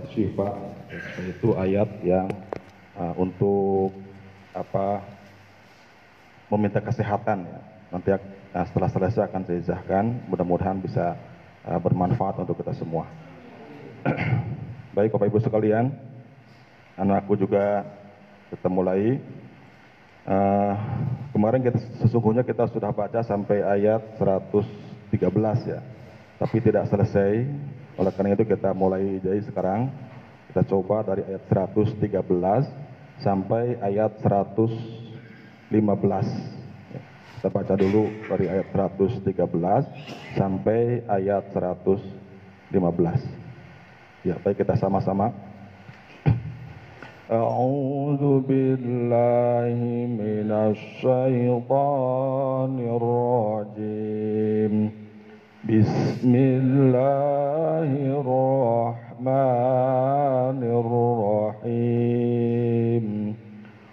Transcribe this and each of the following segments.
ayat syifa yaitu ayat yang uh, untuk apa meminta kesehatan ya. Nanti uh, setelah selesai akan saya izahkan, mudah-mudahan bisa uh, bermanfaat untuk kita semua. Baik Bapak Ibu sekalian, anakku juga kita mulai. Uh, kemarin kita sesungguhnya kita sudah baca sampai ayat 113 ya. Tapi tidak selesai. Oleh karena itu kita mulai jadi sekarang kita coba dari ayat 113 sampai ayat 115. Ya, kita baca dulu dari ayat 113 sampai ayat 115. Ya, baik kita sama-sama. أعوذ بالله من الشيطان الرجيم بسم الله الرحمن الرحيم.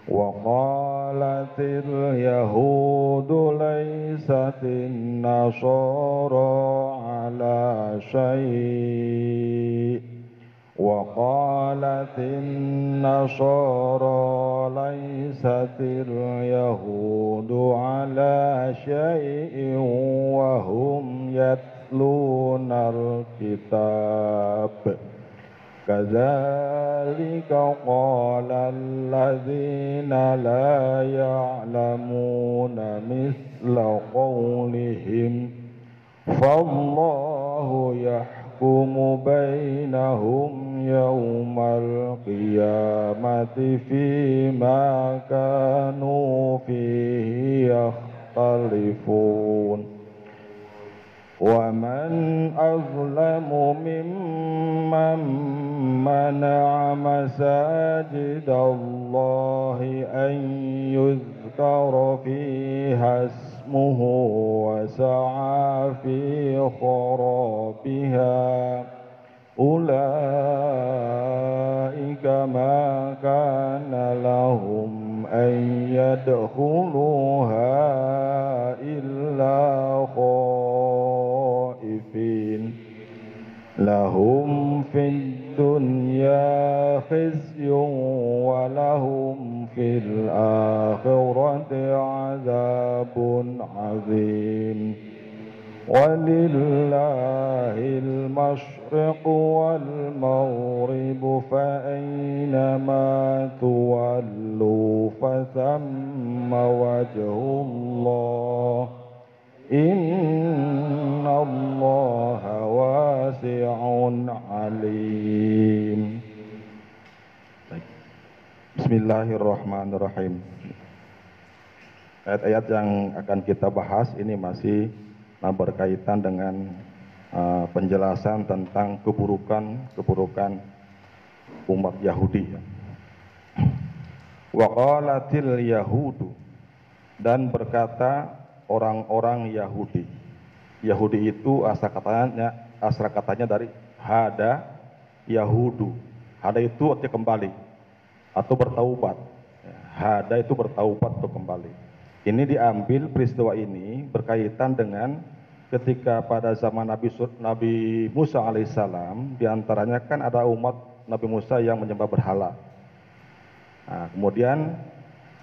وقالت اليهود ليست النصارى على شيء. وقالت النصارى ليست اليهود على شيء وهم يتلون الكتاب. كذلك قال الذين لا يعلمون مثل قولهم فالله يحكم بينهم يوم القيامة فيما كانوا فيه يختلفون. ومن أظلم ممن منع مساجد الله أن يذكر فيها اسمه وسعى في خرابها. أولئك ما كان لهم أن يدخلوها إلا خائفين. لهم في الدنيا خزي ولهم في الآخرة عذاب عظيم. ولله المشرق والمغرب فأينما تولوا فثم وجه الله. إن الله واسع عليم Bismillahirrahmanirrahim. Ayat-ayat yang akan kita bahas ini masih nah, berkaitan dengan uh, penjelasan tentang keburukan-keburukan umat Yahudi. Waqalatil Yahudu dan berkata orang-orang Yahudi. Yahudi itu asal katanya asal katanya dari hada Yahudu. Hada itu artinya kembali atau bertaubat. Hada itu bertaubat atau kembali. Ini diambil peristiwa ini berkaitan dengan ketika pada zaman Nabi Nabi Musa alaihissalam di antaranya kan ada umat Nabi Musa yang menyembah berhala. Nah, kemudian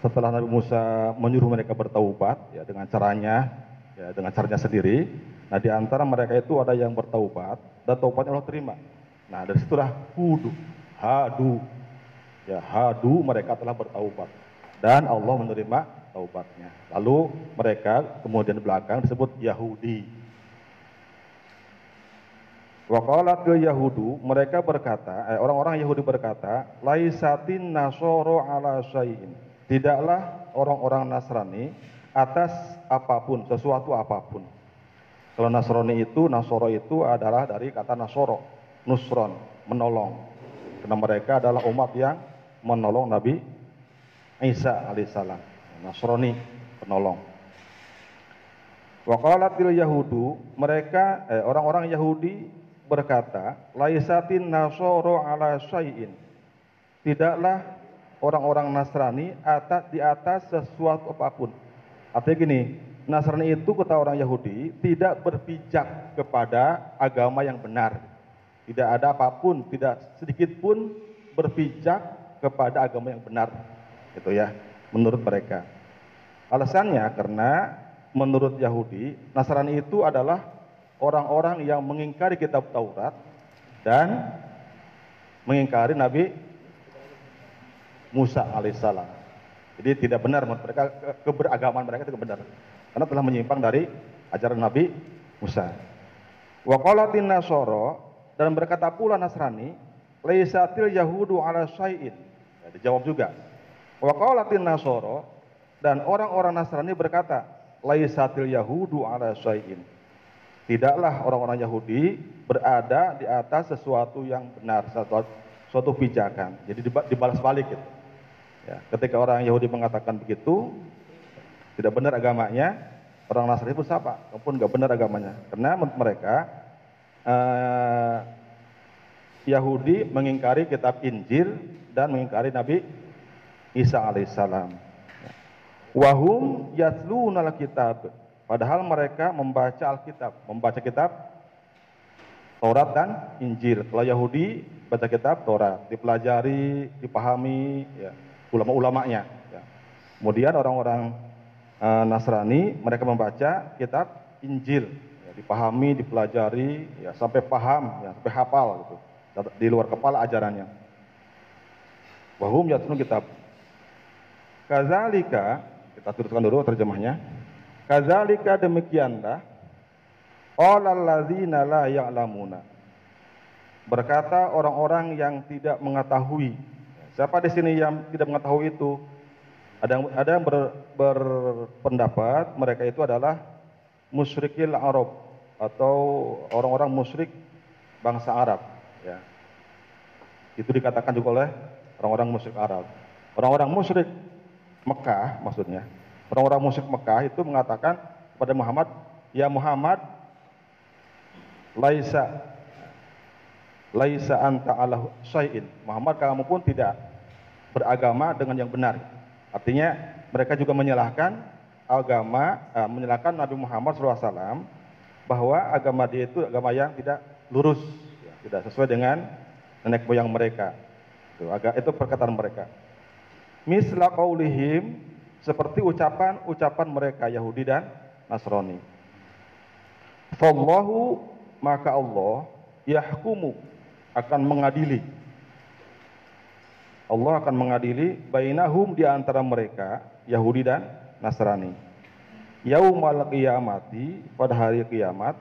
setelah Nabi Musa menyuruh mereka bertaubat ya dengan caranya ya dengan caranya sendiri. Nah di antara mereka itu ada yang bertaubat dan taubatnya Allah terima. Nah dari situlah hudu, hadu, ya hadu mereka telah bertaubat dan Allah menerima taubatnya. Lalu mereka kemudian belakang disebut Yahudi. Waqalat Yahudu, mereka berkata, eh, orang-orang Yahudi berkata, laisatin nasoro ala syai'in. Tidaklah orang-orang Nasrani atas apa pun, sesuatu apa pun. Kalau Nasrani itu, Nasoro itu adalah dari kata Nasoro, Nusron, menolong. Karena mereka adalah umat yang menolong Nabi Isa alaihissalam. Nasrani, penolong. Waqalatil Yahudu, mereka eh, orang-orang Yahudi berkata, laisatin nasoro ala syai'in. Tidaklah orang-orang Nasrani atas di atas sesuatu apa pun. Artinya gini, Nasrani itu kata orang Yahudi tidak berpijak kepada agama yang benar. tidak ada apa pun, tidak sedikit pun berpijak kepada agama yang benar, gitu ya, menurut mereka. Alasannya karena menurut Yahudi, Nasrani itu adalah orang-orang yang mengingkari kitab Taurat dan mengingkari Nabi Musa alaihissalam. Jadi tidak benar mereka keberagaman mereka itu benar karena telah menyimpang dari ajaran Nabi Musa. Wa nasoro dan berkata pula Nasrani, laisatil yahudu ala syai'in. Ya, dijawab juga. Wa nasoro dan orang-orang Nasrani berkata, laisatil yahudu ala syai'in. Tidaklah orang-orang Yahudi berada di atas sesuatu yang benar, sesuatu, suatu pijakan. Jadi dibalas balik gitu. Ya, ketika orang Yahudi mengatakan begitu, tidak benar agamanya, orang Nasrani pun siapa? Walaupun nggak benar agamanya. Karena mereka uh, Yahudi mengingkari kitab Injil dan mengingkari Nabi Isa alaihissalam. Wahum yatluna kitab Padahal mereka membaca Alkitab, membaca kitab Taurat dan Injil. Kalau Yahudi baca kitab Taurat, dipelajari, dipahami, ya, ulama-ulamanya. Ya. Kemudian orang-orang uh, Nasrani mereka membaca kitab Injil, ya, dipahami, dipelajari, ya, sampai paham, ya, sampai hafal gitu. Di luar kepala ajarannya. Wahum yatlun kitab. Kazalika, kita teruskan dulu terjemahnya. Kazalika demikianlah Alladzina la ya'lamuna. Berkata orang-orang yang tidak mengetahui. Siapa di sini yang tidak mengetahui itu? Ada yang, ada yang ber, berpendapat mereka itu adalah musyrikil Arab atau orang-orang musyrik bangsa Arab. Ya. Itu dikatakan juga oleh orang-orang musyrik Arab. Orang-orang musyrik Mekah maksudnya Orang-orang musyrik Mekah itu mengatakan kepada Muhammad, "Ya Muhammad, laisa laisa anta ala syai'in." Muhammad kamu pun tidak beragama dengan yang benar. Artinya mereka juga menyalahkan agama, uh, menyalahkan Nabi Muhammad SAW bahwa agama dia itu agama yang tidak lurus, ya, tidak sesuai dengan nenek moyang mereka. Itu, agak, itu perkataan mereka. Misla qaulihim seperti ucapan-ucapan mereka Yahudi dan Nasrani. Fallahu maka Allah yahkumu akan mengadili. Allah akan mengadili bainahum di antara mereka Yahudi dan Nasrani. Yaumal qiyamati pada hari kiamat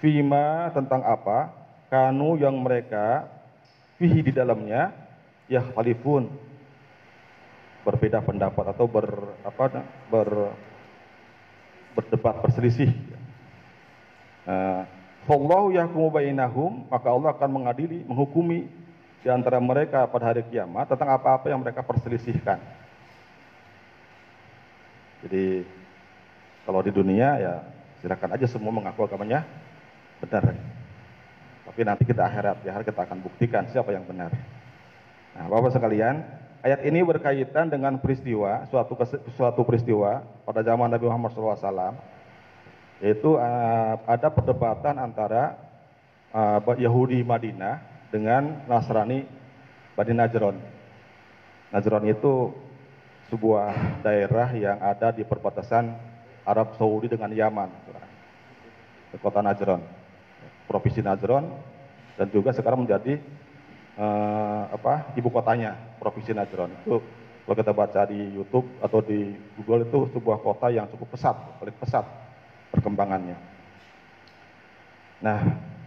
fima tentang apa kanu yang mereka fihi di dalamnya ya khalifun berbeda pendapat atau ber apa ber berdebat berselisih. Allahu yahkumu bainahum maka Allah akan mengadili menghukumi di antara mereka pada hari kiamat tentang apa-apa yang mereka perselisihkan. Jadi kalau di dunia ya silakan aja semua mengaku agamanya benar. Tapi nanti kita akhirat, akhirat kita akan buktikan siapa yang benar. Nah, Bapak sekalian, Ayat ini berkaitan dengan peristiwa, suatu suatu peristiwa pada zaman Nabi Muhammad SAW, yaitu uh, ada perdebatan antara uh, Yahudi Madinah dengan Nasrani Bani Najron. Najron itu sebuah daerah yang ada di perbatasan Arab Saudi dengan Yaman, kota Najron, provinsi Najron, dan juga sekarang menjadi uh, apa ibu kotanya provinsi Najran itu kalau kita baca di YouTube atau di Google itu sebuah kota yang cukup pesat paling pesat perkembangannya. Nah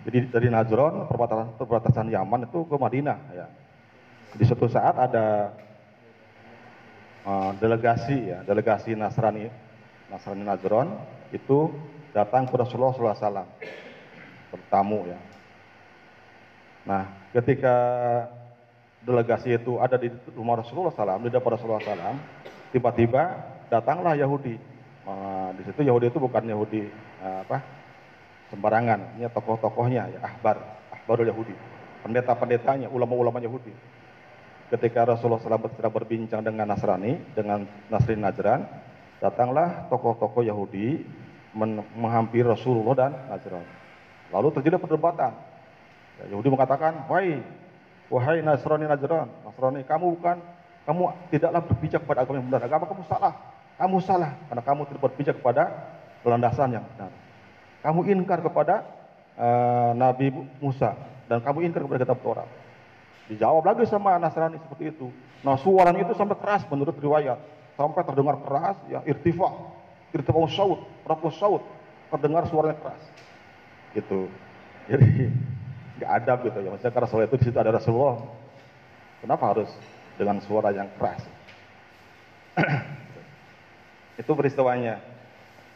jadi dari Najran perbatasan perbatasan Yaman itu ke Madinah ya. Di suatu saat ada uh, delegasi ya delegasi Nasrani Nasrani Najran itu datang ke Rasulullah SAW bertamu ya. Nah, ketika delegasi itu ada di rumah Rasulullah SAW, di depan Rasulullah SAW, tiba-tiba datanglah Yahudi. Nah, di situ Yahudi itu bukan Yahudi eh, apa sembarangan, ini tokoh-tokohnya ya ahbar, ahbarul Yahudi, pendeta-pendetanya, ulama-ulama Yahudi. Ketika Rasulullah SAW sedang berbincang dengan Nasrani, dengan Nasrin Najran, datanglah tokoh-tokoh Yahudi menghampiri Rasulullah dan Najran. Lalu terjadi perdebatan Ya, Yahudi mengatakan, wahai wahai Nasrani Najran, Nasrani kamu bukan kamu tidaklah berpijak kepada agama yang benar. Agama kamu salah. Kamu salah karena kamu tidak berpijak kepada landasan yang benar. Kamu ingkar kepada uh, Nabi Musa dan kamu ingkar kepada kitab Taurat. Dijawab lagi sama Nasrani seperti itu. Nah suaranya itu sampai keras menurut riwayat. Sampai terdengar keras, ya irtifa. Irtifa saud, rafu saud. Terdengar suaranya keras. Gitu. Jadi nggak adab gitu ya. Maksudnya karena soal itu di situ ada Rasulullah. Kenapa harus dengan suara yang keras? itu peristiwanya.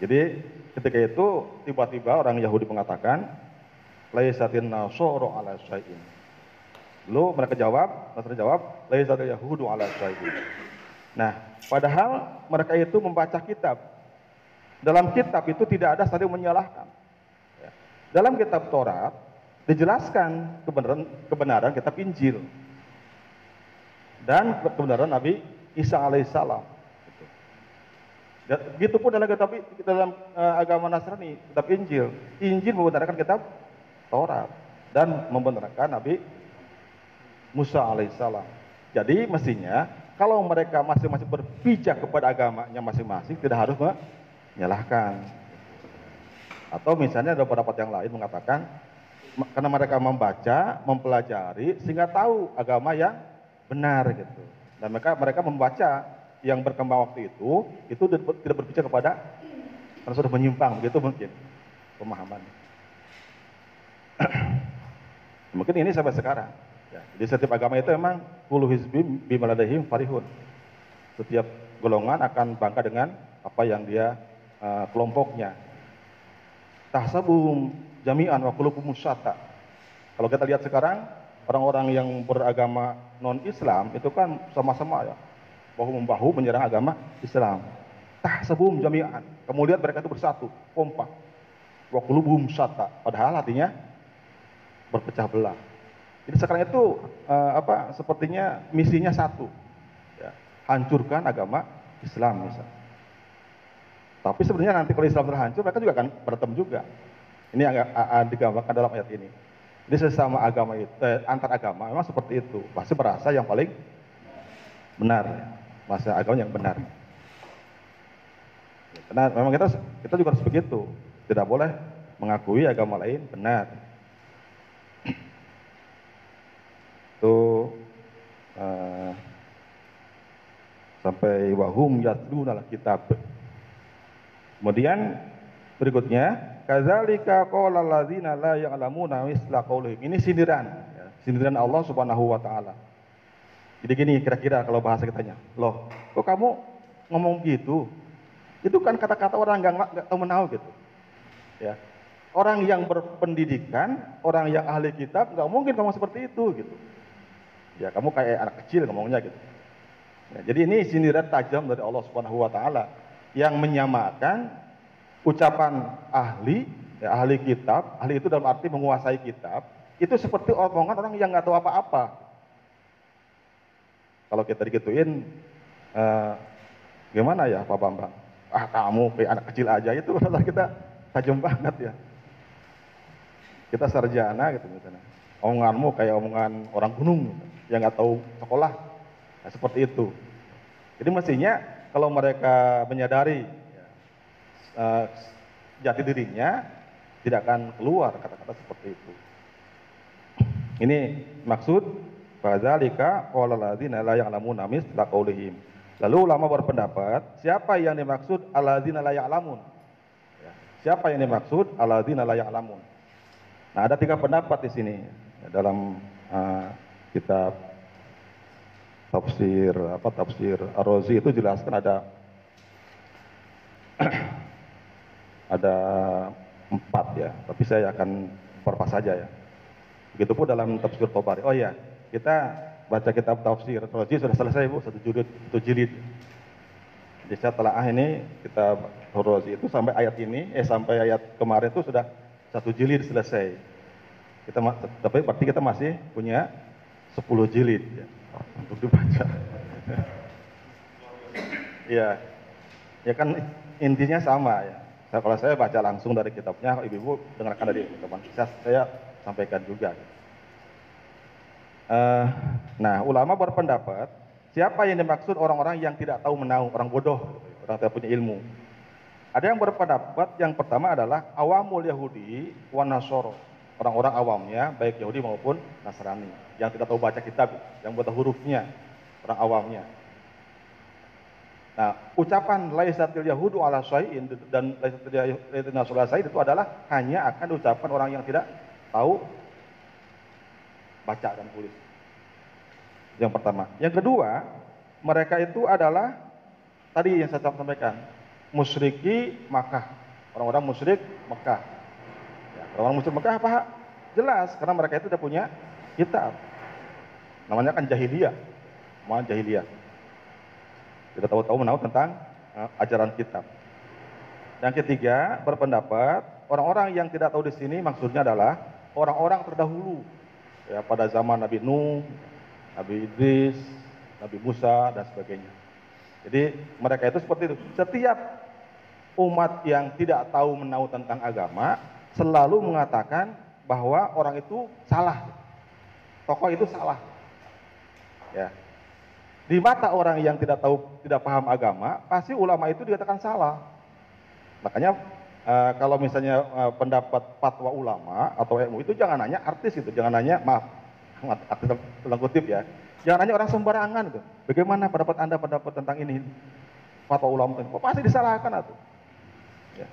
Jadi ketika itu tiba-tiba orang Yahudi mengatakan, Laisatin nasoro ala syai'in. Lalu mereka jawab, mereka jawab, Laisatil yahudu ala syai'in. Nah, padahal mereka itu membaca kitab. Dalam kitab itu tidak ada saling menyalahkan. Ya. Dalam kitab Taurat dijelaskan kebenaran kebenaran kitab Injil dan kebenaran Nabi Isa alaihissalam. Gitu pun dalam kitab dalam uh, agama Nasrani, kitab Injil. Injil membenarkan kitab Taurat dan membenarkan Nabi Musa alaihissalam. Jadi mestinya kalau mereka masing-masing berpijak kepada agamanya masing-masing tidak harus menyalahkan. Atau misalnya ada pendapat yang lain mengatakan karena mereka membaca, mempelajari sehingga tahu agama yang benar gitu. Dan mereka mereka membaca yang berkembang waktu itu itu tidak berbicara kepada karena sudah menyimpang begitu mungkin pemahaman. mungkin ini sampai sekarang. Ya, jadi setiap agama itu memang puluh hizbim bimaladahim farihun. Setiap golongan akan bangga dengan apa yang dia uh, kelompoknya. Tahsabum jami'an wa qulubuhum Kalau kita lihat sekarang orang-orang yang beragama non Islam itu kan sama-sama ya bahu membahu menyerang agama Islam. Tah sebum jami'an. Kemudian mereka itu bersatu, kompak. Wa qulubuhum syatta. Padahal hatinya berpecah belah. Jadi sekarang itu uh, apa sepertinya misinya satu. Ya, hancurkan agama Islam misalnya. Tapi sebenarnya nanti kalau Islam terhancur mereka juga akan berantem juga. Ini yang digambarkan dalam ayat ini. Jadi sesama agama itu, eh, antar agama memang seperti itu. Pasti merasa yang paling benar. Masa agama yang benar. Karena memang kita kita juga harus begitu. Tidak boleh mengakui agama lain benar. Itu uh, sampai wahum yatluna kitab. Kemudian berikutnya kadzalika qala alladzina la ya'lamuna misla qaulihim. Ini sindiran, ya, sindiran Allah Subhanahu wa taala. Jadi gini kira-kira kalau bahasa kitanya, loh kok kamu ngomong gitu? Itu kan kata-kata orang nggak nggak tahu menau gitu. Ya. Orang yang berpendidikan, orang yang ahli kitab nggak mungkin kamu seperti itu gitu. Ya kamu kayak anak kecil ngomongnya gitu. Ya, jadi ini sindiran tajam dari Allah Subhanahu Wa Taala yang menyamakan ucapan ahli, ya, ahli kitab, ahli itu dalam arti menguasai kitab, itu seperti omongan orang yang nggak tahu apa-apa. Kalau kita digituin, uh, gimana ya Pak Bambang? Ah kamu kayak anak kecil aja itu rasa kita tajam banget ya. Kita sarjana gitu misalnya. Omonganmu kayak omongan orang gunung gitu, yang nggak tahu sekolah. Nah, seperti itu. Jadi mestinya kalau mereka menyadari ya, uh, jati dirinya, tidak akan keluar kata-kata seperti itu. Ini maksud Fadzalika qala alladzina la ya'lamuna misla qaulihim. Lalu ulama berpendapat, siapa yang dimaksud alladzina la ya'lamun? Ya, siapa yang dimaksud alladzina la ya'lamun? Nah, ada tiga pendapat di sini dalam uh, kitab tafsir apa tafsir Ar-Razi itu jelaskan ada ada empat ya, tapi saya akan perpas saja ya. Begitupun dalam tafsir Tabari. Oh ya, kita baca kitab tafsir Razi sudah selesai Bu, satu jilid, satu jilid. Jadi setelah ini kita Razi itu sampai ayat ini, eh sampai ayat kemarin itu sudah satu jilid selesai. Kita tapi berarti kita masih punya sepuluh jilid ya, untuk dibaca. Iya. ya kan intinya sama ya. Saya, kalau saya baca langsung dari kitabnya, ibu-ibu dengarkan dari teman saya, saya sampaikan juga. Uh, nah, ulama berpendapat siapa yang dimaksud orang-orang yang tidak tahu menahu, orang bodoh, orang tidak punya ilmu. Ada yang berpendapat yang pertama adalah awamul Yahudi wa Nasoro. Orang-orang awamnya, baik Yahudi maupun Nasrani. Yang tidak tahu baca kitab, yang buta hurufnya, orang awamnya. Nah, ucapan laisatil yahudu ala syai'in dan laisatil nasrul syai'in itu adalah hanya akan ucapan orang yang tidak tahu baca dan tulis. Yang pertama. Yang kedua, mereka itu adalah tadi yang saya sampaikan, musyriki Makkah. Orang-orang musyrik Mekah. Ya, orang musyrik Mekah apa? Jelas, karena mereka itu sudah punya kitab. Namanya kan jahiliyah. Mau jahiliyah. Tidak tahu-tahu menahu tentang uh, ajaran kitab. Yang ketiga, berpendapat orang-orang yang tidak tahu di sini maksudnya adalah orang-orang terdahulu. Ya, pada zaman Nabi Nuh, Nabi Idris, Nabi Musa dan sebagainya. Jadi mereka itu seperti itu. Setiap umat yang tidak tahu menahu tentang agama selalu mengatakan bahwa orang itu salah. Tokoh itu salah. Ya. Di mata orang yang tidak tahu, tidak paham agama, pasti ulama itu dikatakan salah. Makanya uh, kalau misalnya uh, pendapat fatwa ulama atau ilmu itu jangan nanya artis itu, jangan nanya maaf, artis dalam kutip ya, jangan nanya orang sembarangan itu. Bagaimana pendapat anda pendapat tentang ini fatwa ulama itu? Pasti disalahkan itu. Ya.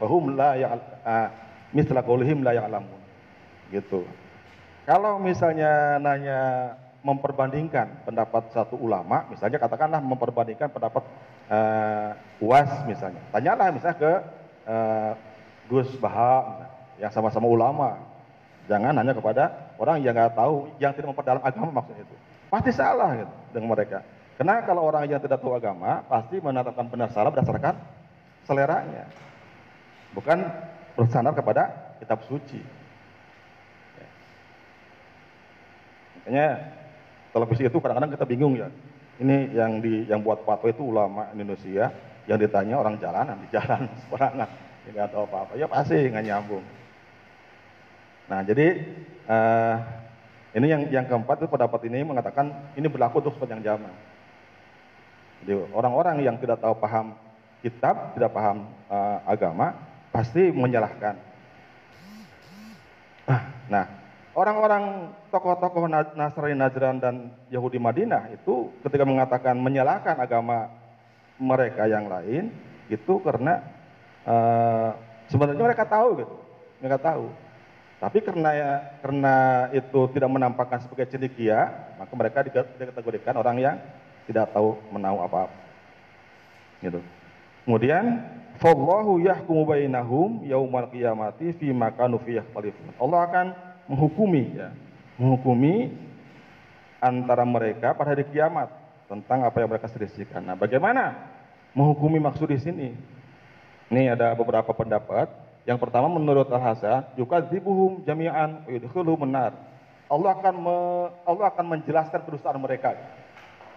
Bahum la ya uh, misla qaulihim la ya'lamun. Gitu. Kalau misalnya nanya memperbandingkan pendapat satu ulama, misalnya katakanlah memperbandingkan pendapat uh, UAS misalnya. Tanyalah misalnya ke uh, Gus Baha yang sama-sama ulama. Jangan hanya kepada orang yang nggak tahu, yang tidak memperdalam agama maksudnya itu. Pasti salah gitu dengan mereka. Karena kalau orang yang tidak tahu agama, pasti menetapkan benar salah berdasarkan seleranya. Bukan bersandar kepada kitab suci. Makanya televisi itu kadang-kadang kita bingung ya. Ini yang di yang buat fatwa itu ulama Indonesia, yang ditanya orang jalanan di jalan sembarangan, nggak tahu apa-apa. Ya pasti nggak nyambung. Nah jadi uh, ini yang yang keempat itu pendapat ini mengatakan ini berlaku untuk sepanjang zaman. Jadi orang-orang yang tidak tahu paham kitab, tidak paham uh, agama, pasti menyalahkan. Nah, Orang-orang tokoh-tokoh Nasrani Najran dan Yahudi Madinah itu ketika mengatakan menyalahkan agama mereka yang lain itu karena uh, sebenarnya mereka tahu gitu, mereka tahu. Tapi karena ya, karena itu tidak menampakkan sebagai cendekia, maka mereka dikategorikan orang yang tidak tahu menahu apa-apa. Gitu. Kemudian Fallahu yahkumu bainahum yaumal qiyamati fi makanu fi Allah akan menghukumi ya, menghukumi antara mereka pada hari kiamat tentang apa yang mereka selisihkan. Nah, bagaimana menghukumi maksud di sini? Ini ada beberapa pendapat. Yang pertama menurut Al-Hasan, juga zibuhum jami'an yudkhulu menar. Allah akan me, Allah akan menjelaskan kedustaan mereka.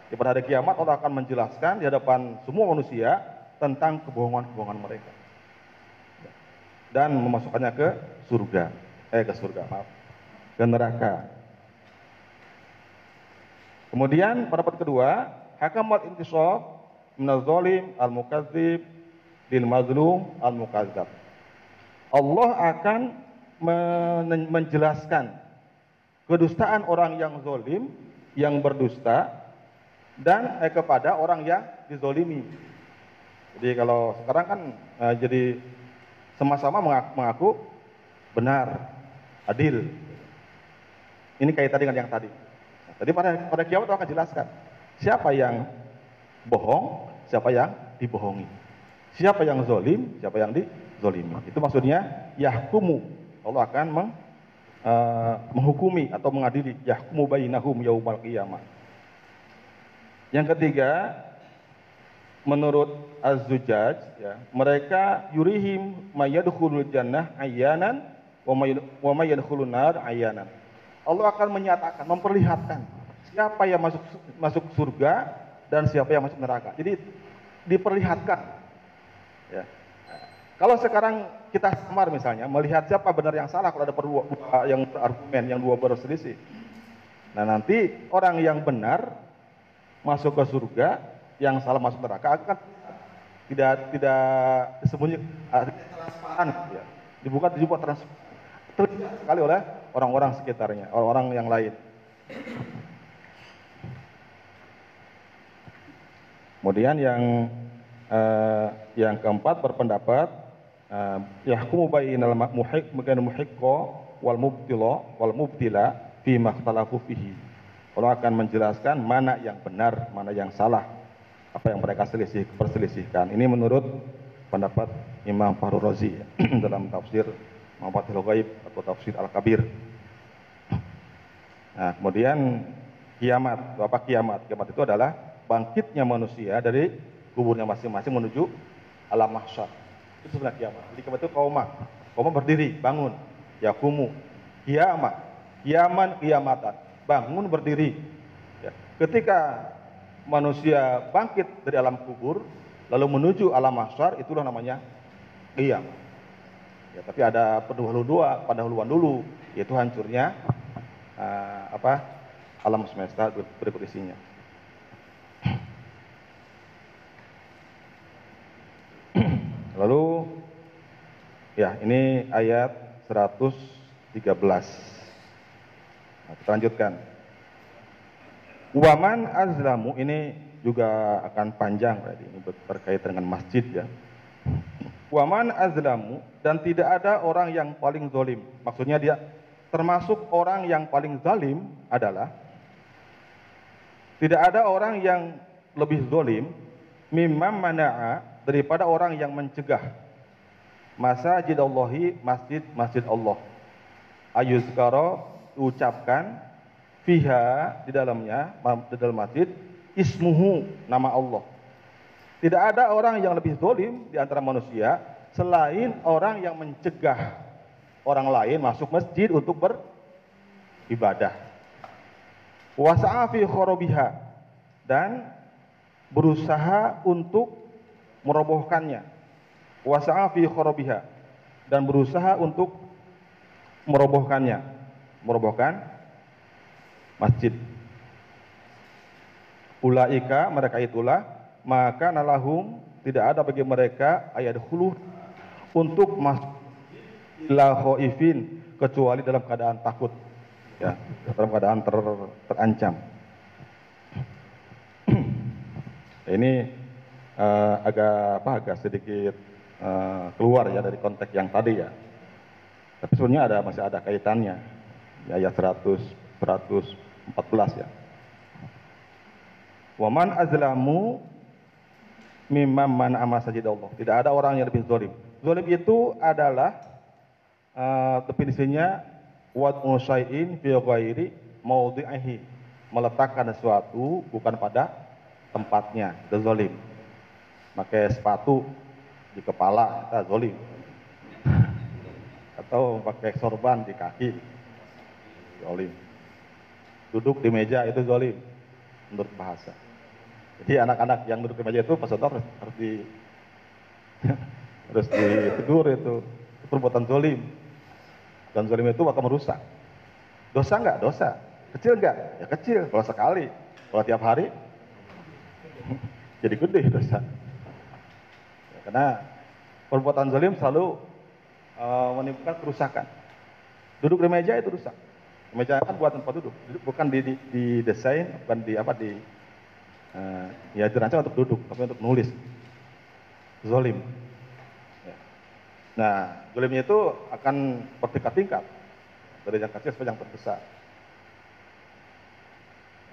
Di pada hari kiamat Allah akan menjelaskan di hadapan semua manusia tentang kebohongan-kebohongan mereka. Dan memasukkannya ke surga. Eh ke surga, maaf ke neraka. Kemudian pendapat kedua, hakamat intisab minaz zalim al mukadzib lil mazlum al mukadzab. Allah akan menjelaskan kedustaan orang yang zolim, yang berdusta, dan eh, kepada orang yang dizolimi. Jadi kalau sekarang kan eh, jadi sama-sama mengaku, mengaku benar, adil. Ini kaitan dengan yang tadi. Tadi pada pada kiamat akan jelaskan siapa yang bohong, siapa yang dibohongi. Siapa yang zolim, siapa yang dizolimi. Itu maksudnya yahkumu. Allah akan meng, uh, menghukumi atau mengadili yahkumu bainahum yaumal qiyamah. Yang ketiga, menurut Az-Zujaj ya, mereka yurihim mayadkhulul jannah ayanan wa mayadkhulun nar ayanan. Allah akan menyatakan, memperlihatkan siapa yang masuk masuk surga dan siapa yang masuk neraka. Jadi diperlihatkan. Ya. Kalau sekarang kita samar misalnya melihat siapa benar yang salah kalau ada berdua yang argumen yang dua berselisih. Nah nanti orang yang benar masuk ke surga, yang salah masuk neraka akan tidak tidak disembunyi ah, transparan ya. dibuka dibuka transparan terlihat sekali oleh orang-orang sekitarnya orang-orang yang lain kemudian yang eh, yang keempat berpendapat eh, yahkumu bainal muhiq bainal muhiqqo wal mubtila wal mubtila fi makhtalafu fihi Allah akan menjelaskan mana yang benar mana yang salah apa yang mereka selisih perselisihkan. Ini menurut pendapat Imam Fahru Razi dalam tafsir Mafathul Ghaib atau tafsir Al-Kabir. Nah, kemudian kiamat. Apa kiamat? Kiamat itu adalah bangkitnya manusia dari kuburnya masing-masing menuju alam mahsyar. Itu sebenarnya kiamat. Jadi kiamat itu kaumah. Kaumah berdiri, bangun. Yakumu. Kiamat. Kiaman, kiamatan. Bangun berdiri. Ya. Ketika manusia bangkit dari alam kubur lalu menuju alam mahsyar itulah namanya qiyam. Ya, tapi ada pendahulu dua, pendahuluan dulu yaitu hancurnya uh, apa? alam semesta berikut isinya. Lalu ya ini ayat 113. Nah, kita lanjutkan. Waman azlamu ini juga akan panjang berarti ini berkait dengan masjid ya. Waman azlamu dan tidak ada orang yang paling zalim. Maksudnya dia termasuk orang yang paling zalim adalah tidak ada orang yang lebih zalim mimma mana'a daripada orang yang mencegah masjid Allahi masjid masjid Allah ayuzkara ucapkan fiha di dalamnya di dalam masjid ismuhu nama Allah. Tidak ada orang yang lebih zalim di antara manusia selain orang yang mencegah orang lain masuk masjid untuk beribadah. Wasa'a fi kharabiha dan berusaha untuk merobohkannya. Wasa'a fi kharabiha dan berusaha untuk merobohkannya. Merobohkan masjid. Ulaika mereka itulah maka nalahum tidak ada bagi mereka ayat hulu untuk masuk ila khaifin kecuali dalam keadaan takut ya dalam keadaan ter, terancam ini uh, agak apa agak sedikit uh, keluar ya dari konteks yang tadi ya tapi sebenarnya ada masih ada kaitannya ya ayat 100 114 ya. Waman azlamu mimman man masjid Allah. Tidak ada orang yang lebih zalim. Zalim itu adalah uh, definisinya wat musaiin fi ghairi maudhi'ihi. Meletakkan sesuatu bukan pada tempatnya. Itu zalim. Pakai sepatu di kepala, itu zalim. Atau pakai sorban di kaki, zalim duduk di meja itu zolim menurut bahasa. Jadi anak-anak yang duduk di meja itu peserta harus, harus di harus ditegur itu, perbuatan zolim. Dan zolim itu akan merusak. Dosa enggak? Dosa. Kecil enggak? Ya kecil. Kalau sekali. Kalau tiap hari, jadi gede dosa. Karena perbuatan zolim selalu uh, menimbulkan kerusakan. Duduk di meja itu rusak. Meja kan buat tempat duduk, bukan di, di, di desain, bukan di apa di uh, ya dirancang untuk duduk, tapi untuk nulis. Zolim. Ya. Nah, zolimnya itu akan bertingkat-tingkat dari yang kecil sampai yang terbesar.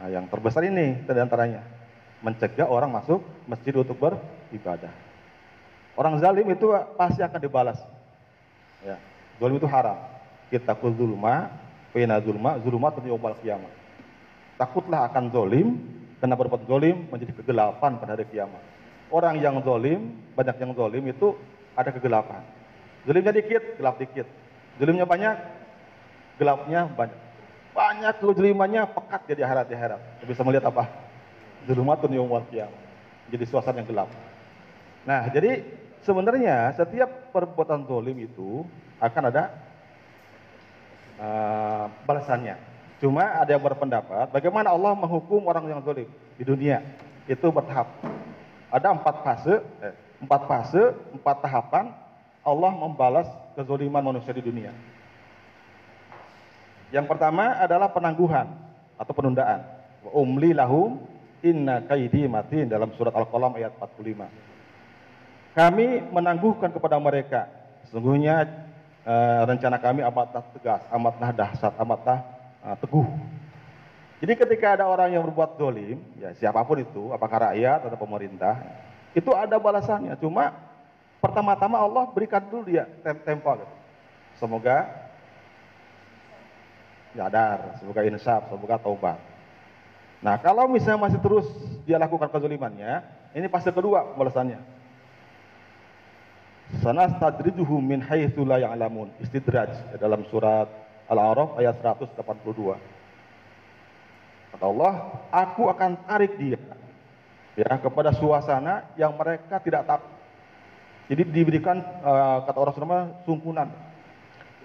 Nah, yang terbesar ini antaranya mencegah orang masuk masjid untuk beribadah. Orang zalim itu pasti akan dibalas. Ya, zalim itu haram. Kita kulzulma Fina zulma, zulumatun yawmal kiamat. Takutlah akan zolim, karena berbuat zolim menjadi kegelapan pada hari kiamat. Orang yang zolim, banyak yang zolim itu ada kegelapan. Zolimnya dikit, gelap dikit. Zolimnya banyak, gelapnya banyak. Banyak kezolimannya pekat jadi akhirat di akhirat. Bisa melihat apa? Zulumatun yawmal kiamat. Jadi suasana yang gelap. Nah, jadi sebenarnya setiap perbuatan zolim itu akan ada uh, balasannya. Cuma ada yang berpendapat, bagaimana Allah menghukum orang yang zalim di dunia? Itu bertahap. Ada empat fase, eh, empat fase, empat tahapan Allah membalas kezaliman manusia di dunia. Yang pertama adalah penangguhan atau penundaan. Umli lahum inna kaidi matin dalam surat Al-Qalam ayat 45. Kami menangguhkan kepada mereka. Sesungguhnya uh, rencana kami amatlah tegas, amatlah dahsyat, amatlah uh, teguh. Jadi ketika ada orang yang berbuat dolim, ya siapa pun itu, apakah rakyat atau pemerintah, itu ada balasannya. Cuma pertama-tama Allah berikan dulu dia tem tempo. Gitu. Semoga nyadar, semoga insaf, semoga taubat. Nah, kalau misalnya masih terus dia lakukan kezalimannya, ini fase kedua balasannya. Sana stadrijuhu min haitsu la ya'lamun. Istidraj dalam surat Al-A'raf ayat 182. Kata Allah, aku akan tarik dia ya kepada suasana yang mereka tidak tahu. Jadi diberikan uh, kata orang Sunda sungkunan.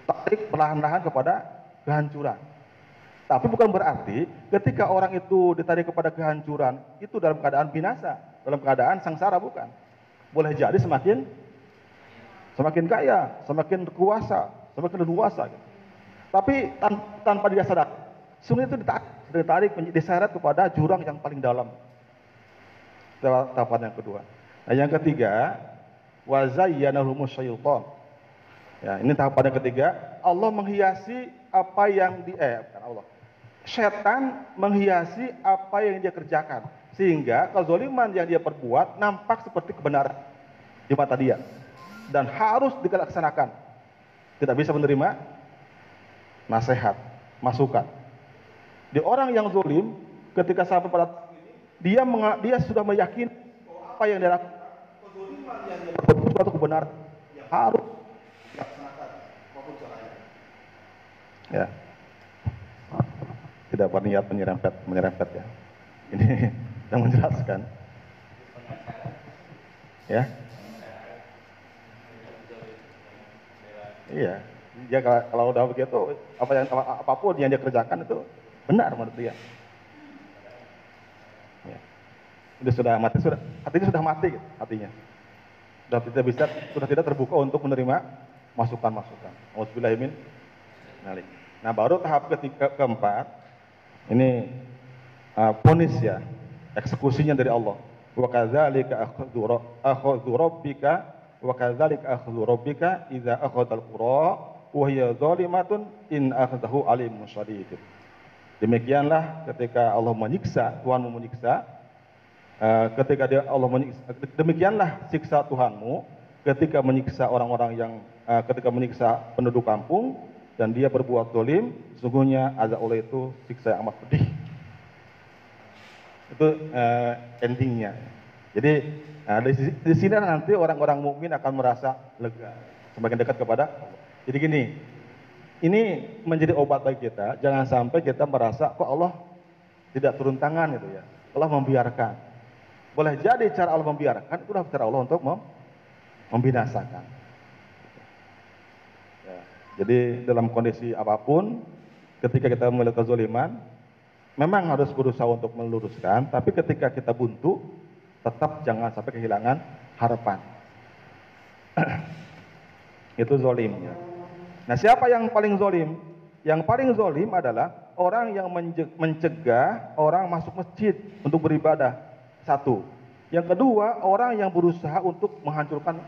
Tarik perlahan-lahan kepada kehancuran. Tapi bukan berarti ketika orang itu ditarik kepada kehancuran, itu dalam keadaan binasa, dalam keadaan sengsara bukan. Boleh jadi semakin semakin kaya, semakin kuasa, semakin. Gitu. Tapi tan tanpa dia sadar, sungai itu ditarik, ditarik diseret kepada jurang yang paling dalam. Tahapan yang kedua. Nah, yang ketiga, wazayyanahumus syaitan. Ya, ini tahapan yang ketiga, Allah menghiasi apa yang di eh Allah setan menghiasi apa yang dia kerjakan. Sehingga kezoliman yang dia perbuat nampak seperti kebenaran di mata dia. Dan harus dilaksanakan. Tidak bisa menerima nasihat, masukan. Di orang yang zolim, ketika sampai pada dia dia sudah meyakini apa yang dia lakukan, suatu kebenaran yang harus dilaksanakan Ya. Tidak berniat menyerempet menyerempet ya. Ini yang menjelaskan. Ya iya dia kalau udah begitu apa yang apa pun yang dia kerjakan itu benar menurut dia ya. Itu sudah mati sudah hatinya sudah mati hatinya sudah tidak bisa sudah tidak terbuka untuk menerima masukan-masukan. Alhamdulillah Nah baru tahap ketiga keempat ini uh, ponis ya, eksekusinya dari Allah. Wa kadzalika akhdhu rabbika wa kadzalika akhdhu rabbika idza akhadhal qura wa hiya zalimatun in akhdahu alimun syadid. Demikianlah ketika Allah menyiksa, Tuhanmu menyiksa, uh, ketika dia Allah menyiksa, demikianlah siksa Tuhanmu ketika menyiksa orang-orang yang uh, ketika menyiksa penduduk kampung dan dia berbuat dolim, sesungguhnya azab Allah itu siksa yang amat pedih. Itu uh, endingnya. Jadi uh, di, di sini nanti orang-orang mukmin akan merasa lega, semakin dekat kepada Allah. Jadi gini, ini menjadi obat bagi kita. Jangan sampai kita merasa kok Allah tidak turun tangan gitu ya. Allah membiarkan. Boleh jadi cara Allah membiarkan itulah cara Allah untuk membinasakan. Jadi dalam kondisi apa pun, ketika kita melihat kezoliman, memang harus berusaha untuk meluruskan, tapi ketika kita buntu, tetap jangan sampai kehilangan harapan. Itu zolimnya. Nah siapa yang paling zolim? Yang paling zolim adalah orang yang mencegah orang masuk masjid untuk beribadah. Satu. Yang kedua, orang yang berusaha untuk menghancurkan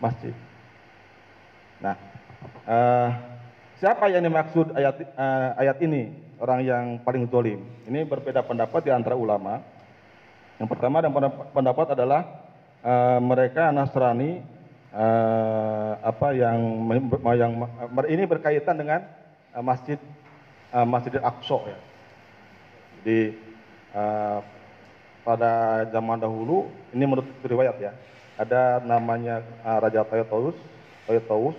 masjid. Nah, Uh, siapa yang dimaksud ayat uh, ayat ini? Orang yang paling zolim. Ini berbeda pendapat di antara ulama. Yang pertama dan pendapat adalah uh, mereka Nasrani uh, apa yang yang ini berkaitan dengan uh, masjid uh, Masjid Al-Aqsa ya. Di uh, pada zaman dahulu ini menurut riwayat ya ada namanya uh, Raja Taytaus Taytaus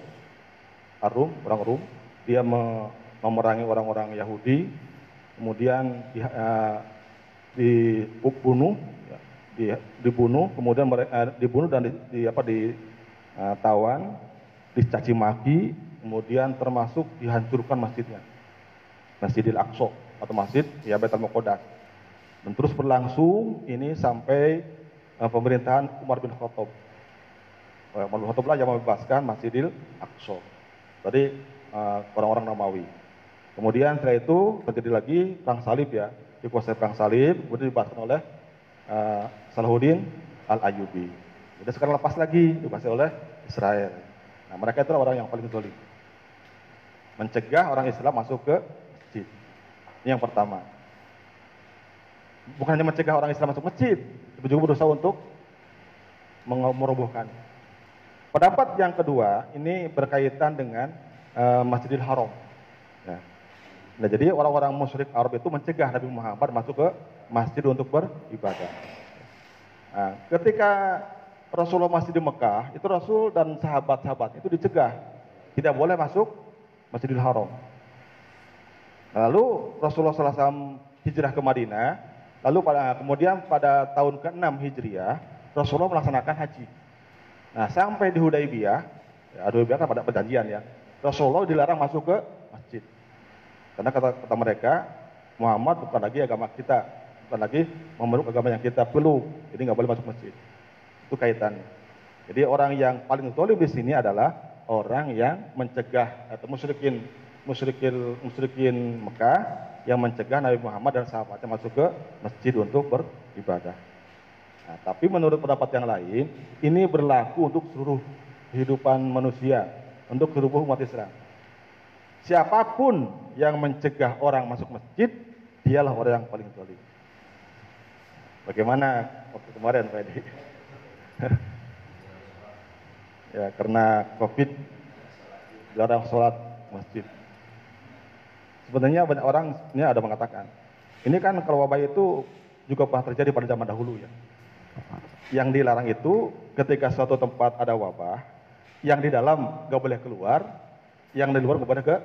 Arum, orang Rum, dia memerangi orang-orang Yahudi, kemudian di, dibunuh, ya, di, dibunuh, kemudian mereka uh, dibunuh dan di, di apa di uh, tawan, dicaci maki, kemudian termasuk dihancurkan masjidnya. Masjidil Aqsa atau Masjid ya Baitul Muqaddas. Dan terus berlangsung ini sampai uh, pemerintahan Umar bin Khattab. Umar bin Khattab lah yang membebaskan Masjidil Aqsa. Tadi uh, orang-orang Romawi. Kemudian setelah itu terjadi lagi perang salib ya, dikuasai perang salib, kemudian dibebaskan oleh uh, Salahuddin Al Ayyubi. Jadi sekarang lepas lagi dikuasai oleh Israel. Nah mereka itu orang yang paling zalim. Mencegah orang Islam masuk ke masjid. Ini yang pertama. Bukan hanya mencegah orang Islam masuk masjid, tapi juga berusaha untuk merobohkan. Pendapat yang kedua ini berkaitan dengan uh, Masjidil Haram. Ya. Nah, jadi orang-orang musyrik Arab itu mencegah Nabi Muhammad masuk ke masjid untuk beribadah. Nah, ketika Rasulullah masih di Mekah, itu Rasul dan sahabat-sahabat itu dicegah tidak boleh masuk Masjidil Haram. Lalu Rasulullah SAW hijrah ke Madinah, lalu pada kemudian pada tahun ke-6 Hijriah, Rasulullah melaksanakan haji. Nah, sampai di Hudaybiyah, ya, Hudaybiyah kan pada perjanjian ya, Rasulullah dilarang masuk ke. Karena kata, kata mereka, Muhammad bukan lagi agama kita, bukan lagi memeluk agama yang kita perlu, jadi nggak boleh masuk masjid. Itu kaitannya. Jadi orang yang paling zalim di sini adalah orang yang mencegah atau musyrikin musyrikin musyrikin Mekah yang mencegah Nabi Muhammad dan sahabatnya masuk ke masjid untuk beribadah. Nah, tapi menurut pendapat yang lain, ini berlaku untuk seluruh kehidupan manusia, untuk seluruh umat Islam. Siapa pun yang mencegah orang masuk masjid, dialah orang yang paling zalim. Bagaimana waktu kemarin Pak Edi? ya karena covid jarang sholat masjid sebenarnya banyak orang ini ada mengatakan ini kan kalau wabah itu juga pernah terjadi pada zaman dahulu ya yang dilarang itu ketika suatu tempat ada wabah yang di dalam nggak boleh keluar yang di luar boleh ke